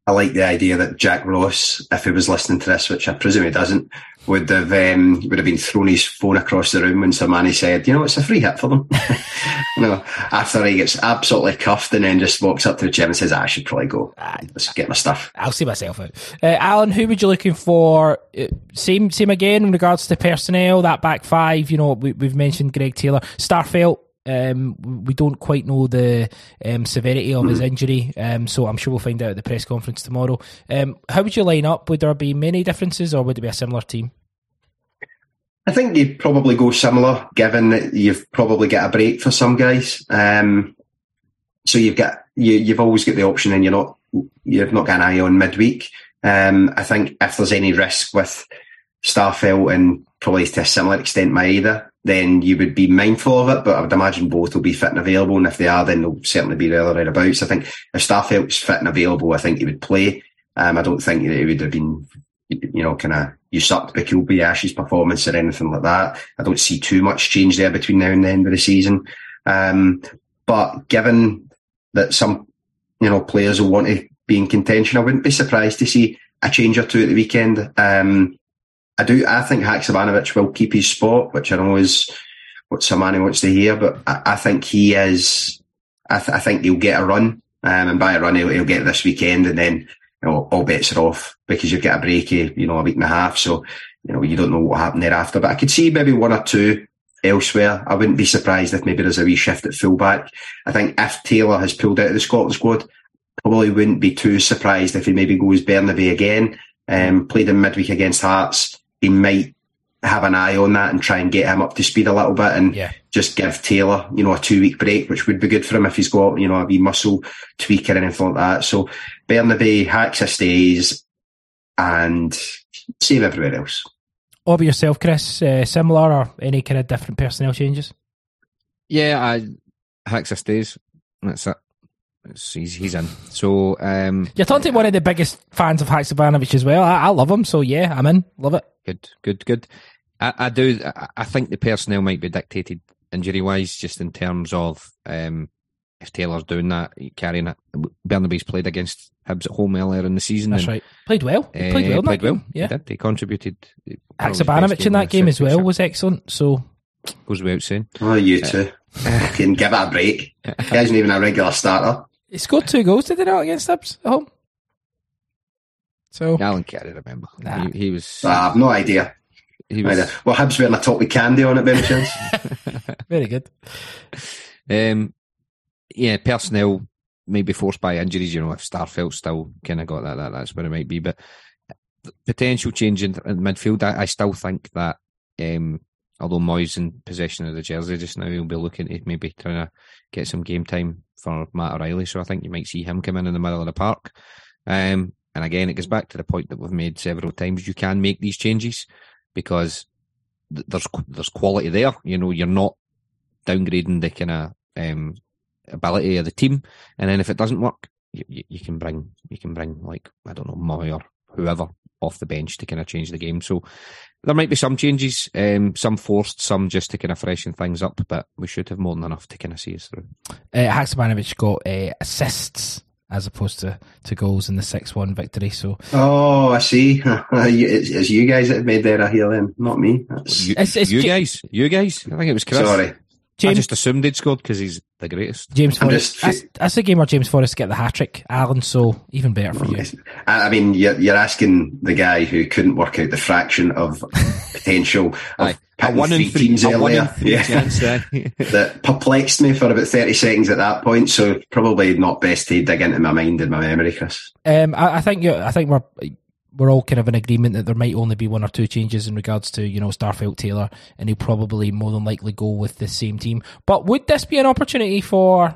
I like the idea that Jack Ross, if he was listening to this, which I presume he doesn't, would have um, would have been thrown his phone across the room when Sermanni said, "You know, it's a free hit for them." you know, after he gets absolutely cuffed and then just walks up to the gym and says, ah, "I should probably go. Let's get my stuff." I'll see myself out. Uh, Allan, who would you looking for? Uh, same, same again in regards to personnel. That back five. You know, we, have mentioned Greg Taylor, Starfelt. Um, we don't quite know the um, severity of his hmm. injury, um, so I'm sure we'll find out at the press conference tomorrow. Um, how would you line up? Would there be many differences, or would it be a similar team? I think you'd probably go similar, given that you've probably got a break for some guys. Um, so you've got you, you've always got the option, and you're not you've not got an eye on midweek. Um, I think if there's any risk with Starfelt and probably to a similar extent Maeda, then you would be mindful of it. But I would imagine both will be fit and available. And if they are, then they'll certainly be there thereabouts. I think if Starfelt's fit and available, I think he would play. Um, I don't think that he would have been, you know, kind of usurped by Kobayashi's performance or anything like that. I don't see too much change there between now and the end of the season. Um, but given that some, you know, players will want to be in contention, I wouldn't be surprised to see a change or two at the weekend. Um, I do. I think Haksabanovic will keep his spot, which I know is what Sermanni wants to hear. But I, I think he is. I, th- I, think he'll get a run, um, and by a run, he'll, he'll, get this weekend, and then you know, all bets are off because you've got a break, you know, a week and a half. So you know, you don't know what happened thereafter. But I could see maybe one or two elsewhere. I wouldn't be surprised if maybe there's a wee shift at fullback. I think if Taylor has pulled out of the Scotland squad, probably wouldn't be too surprised if he maybe goes Bernabei again. Um, played in midweek against Hearts he might have an eye on that and try and get him up to speed a little bit and yeah. just give Taylor, you know, a two week break, which would be good for him if he's got, you know, a wee muscle tweak or anything like that. So Bernabei, Haxa stays and save everywhere else. What about yourself, Chris? Uh, similar or any kind of different personnel changes? Yeah, I, Haxa stays. That's it he's, he's in. So um, you're talking to one of the biggest fans of Haksabanovic as well. I, I, love him, so yeah, I'm in. Love it. Good, good, good. I, I do. I, think the personnel might be dictated injury wise, just in terms of um, if Taylor's doing that, carrying it. Bernabei's played against Hibs at home earlier in the season. That's and, right. Played well. He played well. Uh, played well. Game. Yeah, he did. He contributed. Haksabanovic in that game as well was excellent. So goes without saying. Oh, you uh, too. Can give it a break. He isn't even a regular starter. He scored two goals, did he not, against Hibs at home? So Alan Carey, remember? Nah. He, he, was. Uh, I have no idea. He was. Well, Hibs wearing a top with candy on it, by chance. Very good. Um, yeah, personnel may be forced by injuries. You know, if Starfelt still kind of got that, that, that's where it might be. But potential change in, in midfield, I, I, still think that um, although Mooy's in possession of the jersey just now, he'll be looking to maybe trying to get some game time for Matt O'Riley. So I think you might see him come in in the middle of the park. Um, and again, it goes back to the point that we've made several times. You can make these changes because th- there's there's quality there. You know, you're not downgrading the kind of um, ability of the team. And then if it doesn't work, you, you, you, can bring you can bring like I don't know Mooy or whoever off the bench to kind of change the game. So there might be some changes, um, some forced, some just to kind of freshen things up, but we should have more than enough to kind of see us through. Uh, Haksabanovic got uh, assists as opposed to, to goals in the 6 1 victory. So, Oh, I see. it's, you guys that have made that here then, not me. You, it's, it's you guys, you guys. I think it was Chris. Sorry. James, I just assumed he'd scored because he's the greatest. James Forrest. That's, that's, the game where James Forrest get the hat trick, Allan. So even better for you. I mean, you're, you're, asking the guy who couldn't work out the fraction of potential of a one in three teams earlier. yeah. that perplexed me for about thirty seconds at that point. So probably not best to dig into my mind and my memory, Chris. Um, I, I think I think we're we're all kind of in agreement that there might only be one or two changes in regards to you know Starfelt Taylor, and he'll probably more than likely go with the same team. But would this be an opportunity for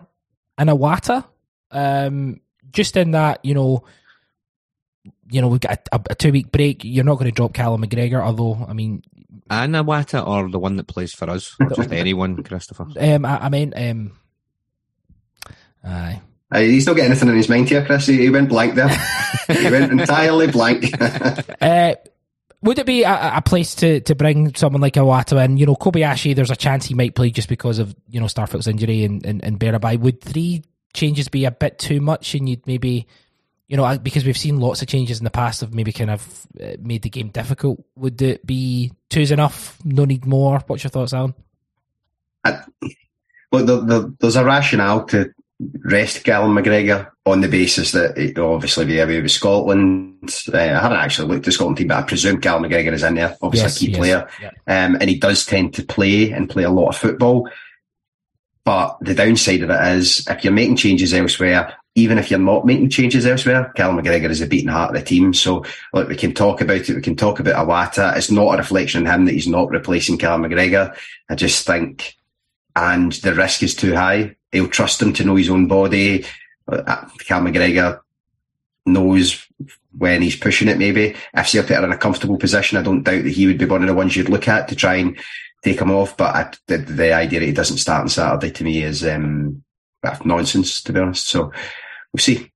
an Iwata? Um, just in that you know you know we've got a, a two week break. You're not going to drop Callum McGregor, although I mean, And Iwata or the one that plays for us? Just anyone, Christopher. um, I, I meant um, aye. Uh, he's not getting anything in his mind here, Chris. He, he went blank there. he went entirely blank. Uh, would it be a, a place to, to bring someone like Iwata in? You know, Kobayashi, there's a chance he might play just because of, you know, Starfelt's injury and, and, and Bernabei. Would three changes be a bit too much and you'd maybe, you know, because we've seen lots of changes in the past have maybe kind of uh, made the game difficult. Would it be two's enough? No need more? What's your thoughts, Allan? I, well, the, the, there's a rationale to rest Callum McGregor on the basis that it, obviously the away with Scotland. Uh, I haven't actually looked at the Scotland team, but I presume Callum McGregor is in there. Obviously, Yes, a key player, yeah. um, and he does tend to play and play a lot of football. But the downside of it is, if you're making changes elsewhere, even if you're not making changes elsewhere, Callum McGregor is the beating heart of the team. So, look, we can talk about it. We can talk about Iwata. It's not a reflection on him that he's not replacing Callum McGregor. I just think, and the risk is too high. He'll trust him to know his own body. Uh, Callum McGregor knows when he's pushing it. Maybe if Celtic are in a comfortable position, I don't doubt that he would be one of the ones you'd look at to try and take him off. But I, the, the idea that he doesn't start on Saturday to me is um, nonsense, to be honest. So we'll see.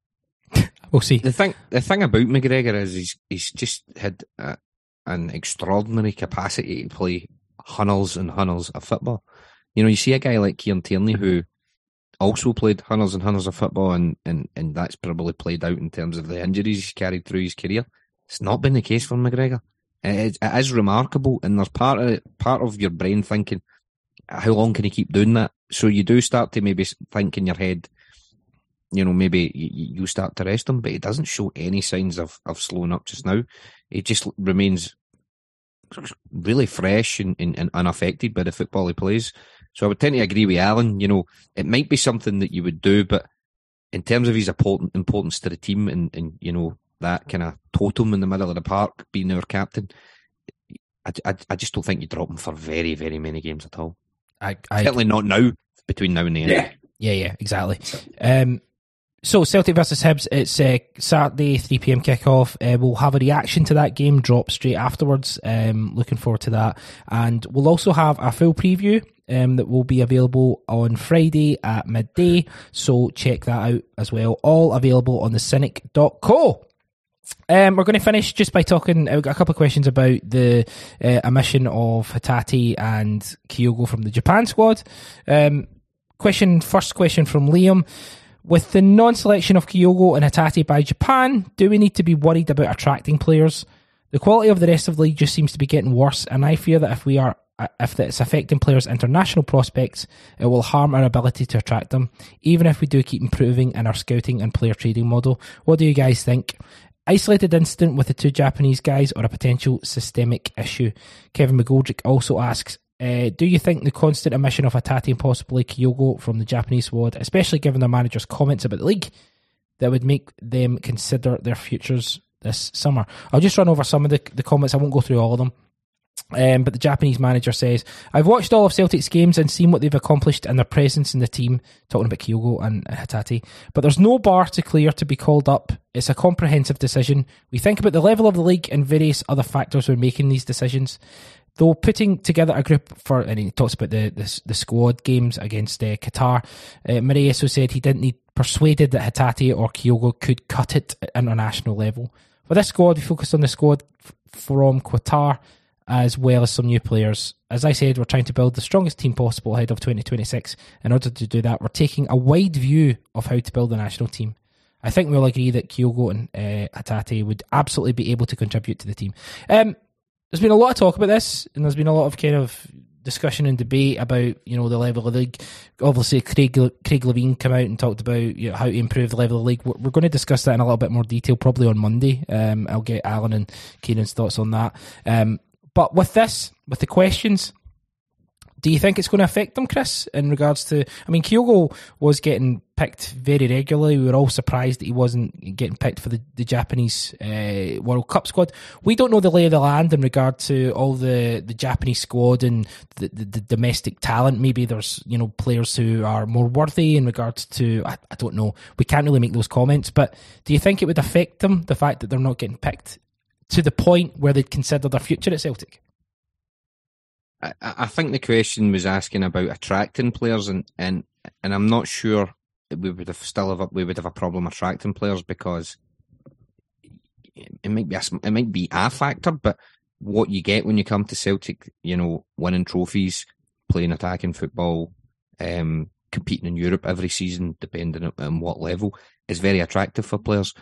We'll see. The thing, the thing about McGregor is he's he's just had a, an extraordinary capacity to play hunnels and hunnels of football. You know, you see a guy like Kieran Tierney who also played hunnels and hunnels of football, and, and, and that's probably played out in terms of the injuries he's carried through his career. It's not been the case for McGregor. It is, it is remarkable, and there's part of it, part of your brain thinking, how long can he keep doing that? So you do start to maybe think in your head, you know, maybe you, you start to rest him, but he doesn't show any signs of, of slowing up just now. He just remains really fresh and, and, and unaffected by the football he plays. So I would tend to agree with Allan. You know, it might be something that you would do, but in terms of his important importance to the team and, and you know that kind of totem in the middle of the park being our captain, I, I, I just don't think you drop him for very very many games at all. I, I, Certainly not now. Between now and the end. Yeah. Yeah, yeah, exactly. Um, so Celtic versus Hibs, it's uh, Saturday, three pm kickoff. Uh, we'll have a reaction to that game drop straight afterwards. Um, looking forward to that, and we'll also have a full preview um, that will be available on Friday at midday. So check that out as well. All available on the Cynic.co. Um, we're going to finish just by talking. I've got a couple of questions about the uh, omission of Hatate and Kyogo from the Japan squad. Um, question first question from Liam. With the non-selection of Kyogo and Hatate by Japan, do we need to be worried about attracting players? The quality of the rest of the league just seems to be getting worse, and I fear that if we are if it's affecting players' international prospects, it will harm our ability to attract them, even if we do keep improving in our scouting and player trading model. What do you guys think? Isolated incident with the two Japanese guys or a potential systemic issue? Kevin McGoldrick also asks, uh, do you think the constant omission of Hatate and possibly Kyogo from the Japanese squad, especially given their manager's comments about the league, that would make them consider their futures this summer? I'll just run over some of the, the comments. I won't go through all of them. Um, but the Japanese manager says, I've watched all of Celtic's games and seen what they've accomplished and their presence in the team, talking about Kyogo and Hatate. But there's no bar to clear to be called up. It's a comprehensive decision. We think about the level of the league and various other factors when making these decisions. Though putting together a group for, and he talks about the the, the squad games against uh, Qatar, uh, Moriyasu said he didn't need persuaded that Hatate or Kyogo could cut it at international level. For this squad, we focused on the squad f- from Qatar as well as some new players. As I said, we're trying to build the strongest team possible ahead of 2026. In order to do that, we're taking a wide view of how to build a national team. I think we'll agree that Kyogo and uh, Hatate would absolutely be able to contribute to the team. Um, there's been a lot of talk about this, and there's been a lot of kind of discussion and debate about you know the level of the league. Obviously, Craig Craig Levine came out and talked about you know, how to improve the level of the league. We're, going to discuss that in a little bit more detail probably on Monday. Um, I'll get Allan and Kieran's thoughts on that. Um, but with this, with the questions, do you think it's going to affect them, Chris, in regards to? I mean, Kyogo was getting picked very regularly. We were all surprised that he wasn't getting picked for the, the Japanese uh, World Cup squad. We don't know the lay of the land in regard to all the, the Japanese squad and the, the, the domestic talent. Maybe there's you know players who are more worthy in regards to. I, I don't know. We can't really make those comments. But do you think it would affect them the fact that they're not getting picked to the point where they'd consider their future at Celtic? I, I think the question was asking about attracting players, and, and and I'm not sure we would have still have we would have a problem attracting players because it might be a, it might be a factor, but what you get when you come to Celtic, you know, winning trophies, playing attacking football, um, competing in Europe every season, depending on what level, is very attractive for players,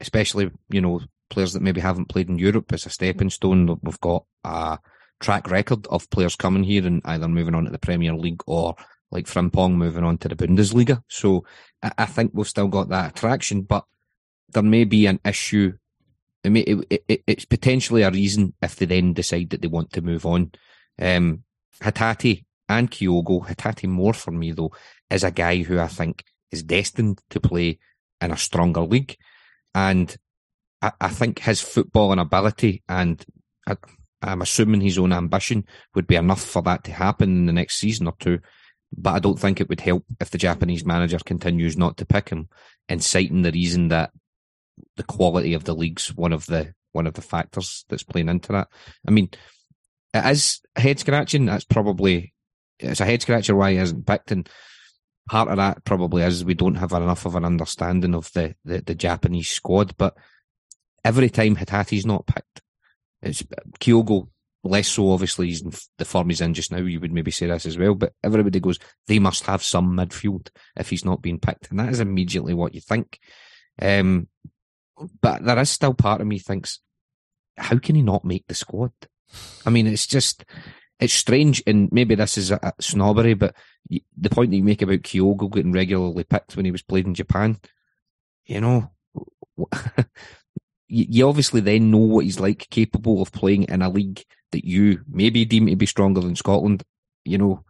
especially you know players that maybe haven't played in Europe as a stepping stone. We've got a track record of players coming here and either moving on to the Premier League or like Frimpong moving on to the Bundesliga. So I, think we've still got that attraction, but there may be an issue. It may, it, it, it's potentially a reason if they then decide that they want to move on. Um, Hatate and Kyogo, Hatate more for me though, is a guy who I think is destined to play in a stronger league. And I, I think his footballing ability and I, I'm assuming his own ambition would be enough for that to happen in the next season or two. But I don't think it would help if the Japanese manager continues not to pick him and citing the reason that the quality of the league's one of the one of the factors that's playing into that. I mean, it is head scratching. That's probably it's a head scratcher why he isn't picked, and part of that probably is we don't have enough of an understanding of the the, the Japanese squad. But every time Hatate's not picked, it's Kyogo less so. Obviously, he's in the form he's in just now. You would maybe say this as well, but everybody goes they must have some midfield if he's not being picked, and that is immediately what you think. Um, but there is still part of me thinks, how can he not make the squad? I mean, it's just it's strange, and maybe this is a, a snobbery, but the point that you make about Kyogo getting regularly picked when he was playing in Japan, you know, you, obviously then know what he's like, capable of playing in a league that you maybe deem to be stronger than Scotland. You know,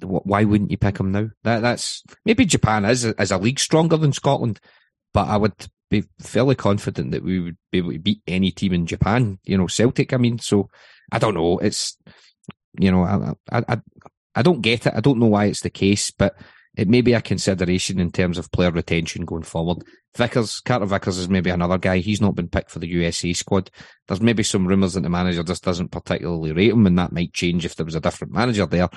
why wouldn't you pick him now? That that's maybe Japan is as a league stronger than Scotland, but I would be fairly confident that we would be able to beat any team in Japan. You know, Celtic. I mean, so I don't know. It's you know, I I I, I don't get it. I don't know why it's the case, but it may be a consideration in terms of player retention going forward. Vickers, Carter Vickers is maybe another guy. He's not been picked for the USA squad. There's maybe some rumours that the manager just doesn't particularly rate him, and that might change if there was a different manager there.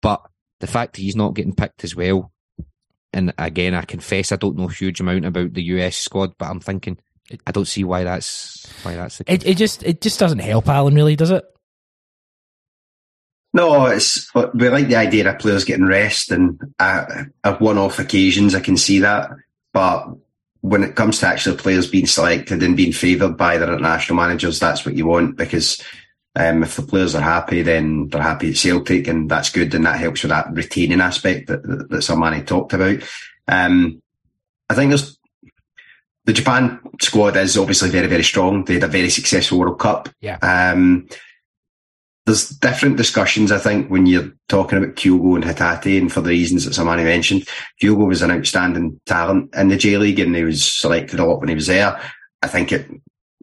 But the fact that he's not getting picked as well, and again, I confess I don't know a huge amount about the US squad, but I'm thinking I don't see why that's why that's. It, it just it just doesn't help Allan, really, does it? No, it's we like the idea of players getting rest, and uh, at one-off occasions, I can see that. But when it comes to actually players being selected and being favoured by their international managers, that's what you want because um, if the players are happy, then they're happy at Celtic, and that's good, and that helps with that retaining aspect that that, that Sermanni talked about. Um, I think there's the Japan squad is obviously very very strong. They had a very successful World Cup. Yeah. Um, there's different discussions, I think, when you're talking about Kyogo and Hatate, and for the reasons that Sermanni mentioned. Kyogo was an outstanding talent in the J League, and he was selected a lot when he was there. I think it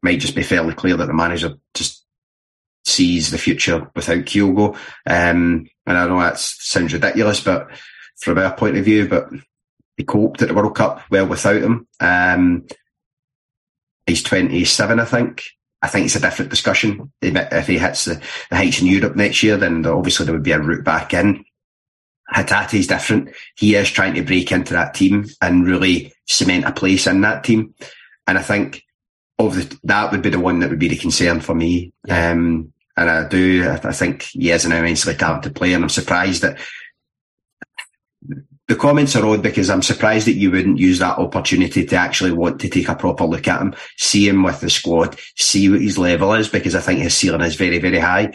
might just be fairly clear that the manager just sees the future without Kyogo. Um, and I know that sounds ridiculous, but from our point of view, but he coped at the World Cup well without him. Um, he's 27, I think. I think it's a different discussion. If he hits the, the heights in Europe next year, then obviously there would be a route back in. Hatate is different. He is trying to break into that team and really cement a place in that team. And I think of the, that would be the one that would be the concern for me. Yeah. Um, and I do, I think he is an immensely talented player and I'm surprised that the comments are odd because I'm surprised that you wouldn't use that opportunity to actually want to take a proper look at him, see him with the squad, see what his level is, because I think his ceiling is very, very high.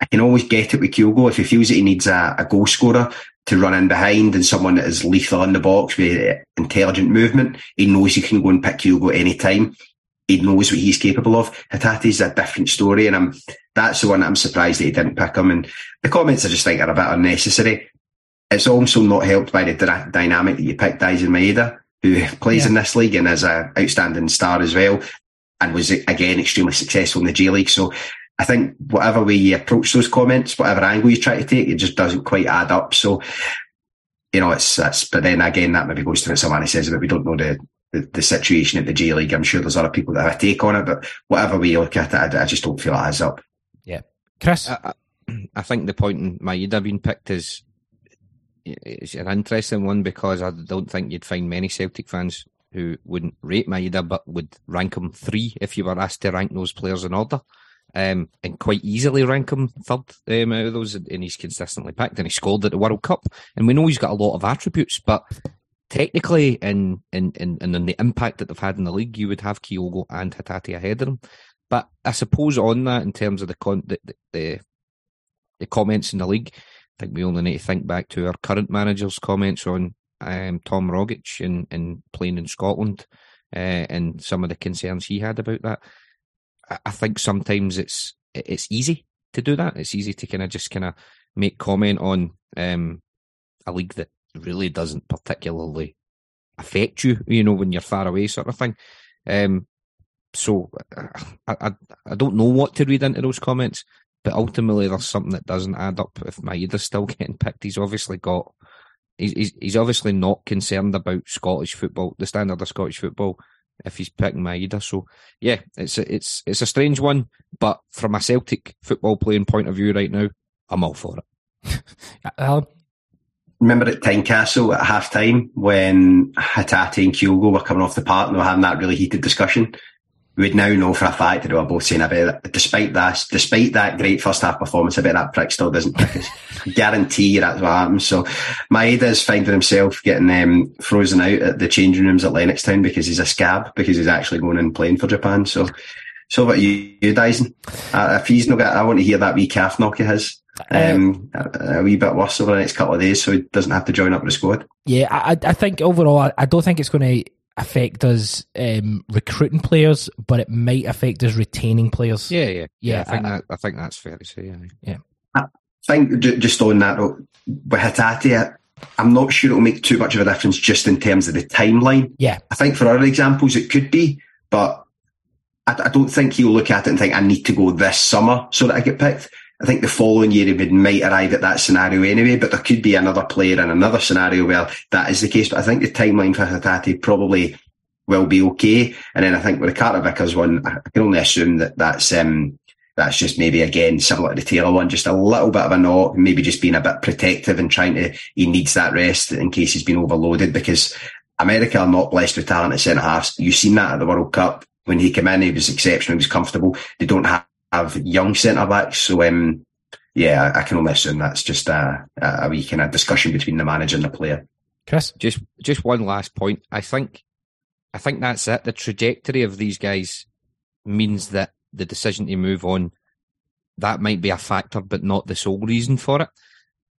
I can always get it with Kyogo if he feels that he needs a, a goal scorer to run in behind and someone that is lethal in the box with uh, intelligent movement. He knows he can go and pick Kyogo any time. he knows what he's capable of. Hatate's a different story, and I'm that's the one that I'm surprised that he didn't pick him. And the comments I just think are a bit unnecessary. It's also not helped by the d- dynamic that you picked Daizen Maeda, who plays yeah. in this league and is an outstanding star as well, and was again extremely successful in the J League. So I think whatever way you approach those comments, whatever angle you try to take, it just doesn't quite add up. So, you know, it's, it's but then again, that maybe goes to what Sermanni says about we don't know the, the, the, situation at the J League. I'm sure there's other people that have a take on it, but whatever way you look at it, I, I just don't feel it adds up. Yeah. Chris? I, I think the point in Maeda being picked is it's an interesting one because I don't think you'd find many Celtic fans who wouldn't rate Maeda but would rank him three if you were asked to rank those players in order um, and quite easily rank him third um, out of those. And he's consistently picked, and he scored at the World Cup. And we know he's got a lot of attributes, but technically, in in in, in the impact that they've had in the league, you would have Kyogo and Hatate ahead of them. But I suppose on that, in terms of the con- the, the, the comments in the league, I think we only need to think back to our current manager's comments on um, Tom Rogic and, and playing in Scotland uh, and some of the concerns he had about that. I think sometimes it's it's easy to do that. It's easy to kind of just kind of make comment on um, a league that really doesn't particularly affect you, you know, when you're far away, sort of thing. Um, so I, I I don't know what to read into those comments, but ultimately there's something that doesn't add up. If Maeda's still getting picked, he's obviously got he's he's obviously not concerned about Scottish football, the standard of Scottish football if he's picking Maeda. So yeah, it's a, it's it's a strange one, but from a Celtic football playing point of view right now, I'm all for it. Allan? Remember at Tynecastle at half time when Hatate and Kyogo were coming off the park and they were having that really heated discussion? We'd now know for a fact that we were both saying about it. Despite that, despite that great first half performance, I bet that prick still doesn't pick us. Guarantee that's what happens. So Maeda's finding himself getting um, frozen out at the changing rooms at Lennoxtown because he's a scab, because he's actually going and playing for Japan. So, so about you, you Daizen? Uh, if he's not got, I want to hear that wee calf knock of his. Um, a, a, wee bit worse over the next couple of days, so he doesn't have to join up with the squad. Yeah, I, I think overall, I, I don't think it's going to affect us um, recruiting players, but it might affect us retaining players. Yeah, yeah, yeah. I think I, that I think that's fair to say. Yeah, yeah. I think just on that with Hatate, I'm not sure it'll make too much of a difference just in terms of the timeline. Yeah, I think for other examples it could be, but I, I don't think he'll look at it and think I need to go this summer so that I get picked. I think the following year he might arrive at that scenario anyway, but there could be another player in another scenario where that is the case. But I think the timeline for Hatate probably will be okay. And then I think with the Carter Vickers one, I can only assume that that's, um, that's just maybe again similar to the Taylor one, just a little bit of a knock, maybe just being a bit protective and trying to, he needs that rest in case he's been overloaded because America are not blessed with talent at centre halves. You've seen that at the World Cup. When he came in, he was exceptional, he was comfortable. They don't have have young centre backs. So, um, yeah, I can only assume that's just a, a wee kind of discussion between the manager and the player. Chris, just just one last point. I think, I think that's it. The trajectory of these guys means that the decision to move on that might be a factor, but not the sole reason for it.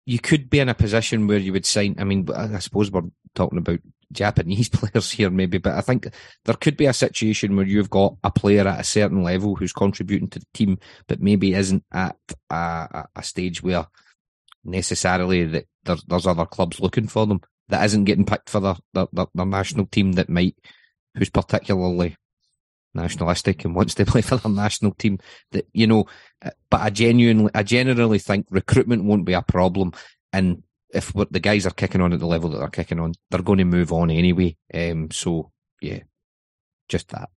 You could be in a position where you would sign. I mean, I suppose we're talking about Japanese players here, maybe, but I think there could be a situation where you've got a player at a certain level who's contributing to the team, but maybe isn't at a, a stage where necessarily that there's, other clubs looking for them that isn't getting picked for their, their, their, their national team that might, who's particularly nationalistic and wants to play for their national team that, you know, but I genuinely, I generally think recruitment won't be a problem and if the guys are kicking on at the level that they're kicking on, they're going to move on anyway. Um, so yeah, just that.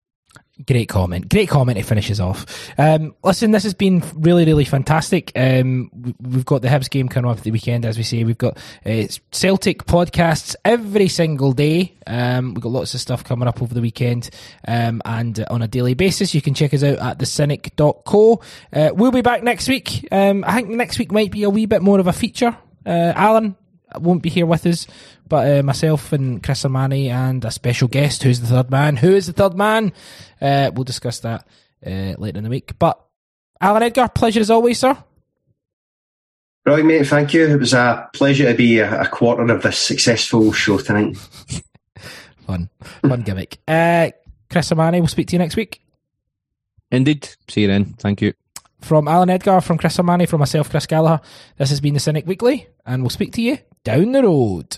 Great comment. Great comment to finish us off. Um, listen, this has been really, really fantastic. Um, we've got the Hibs game coming up the weekend, as we say. We've got uh, Celtic podcasts every single day. Um, we've got lots of stuff coming up over the weekend um, and uh, on a daily basis. You can check us out at thecynic.co. Uh, we'll be back next week. Um, I think next week might be a wee bit more of a feature. Uh, Allan won't be here with us, but uh, myself and Chris Sermanni and a special guest, who's the third man? Who is the third man? Uh, we'll discuss that uh, later in the week. But Allan Edgar, pleasure as always, sir. Right, mate. Thank you. It was a pleasure to be a, a quarter of this successful show tonight. fun, fun gimmick. Uh, Chris Sermanni, we'll speak to you next week. Indeed. See you then. Thank you. From Allan Edgar, from Chris Sermanni, from myself, Chris Gallagher, this has been the Cynic Weekly, and we'll speak to you down the road.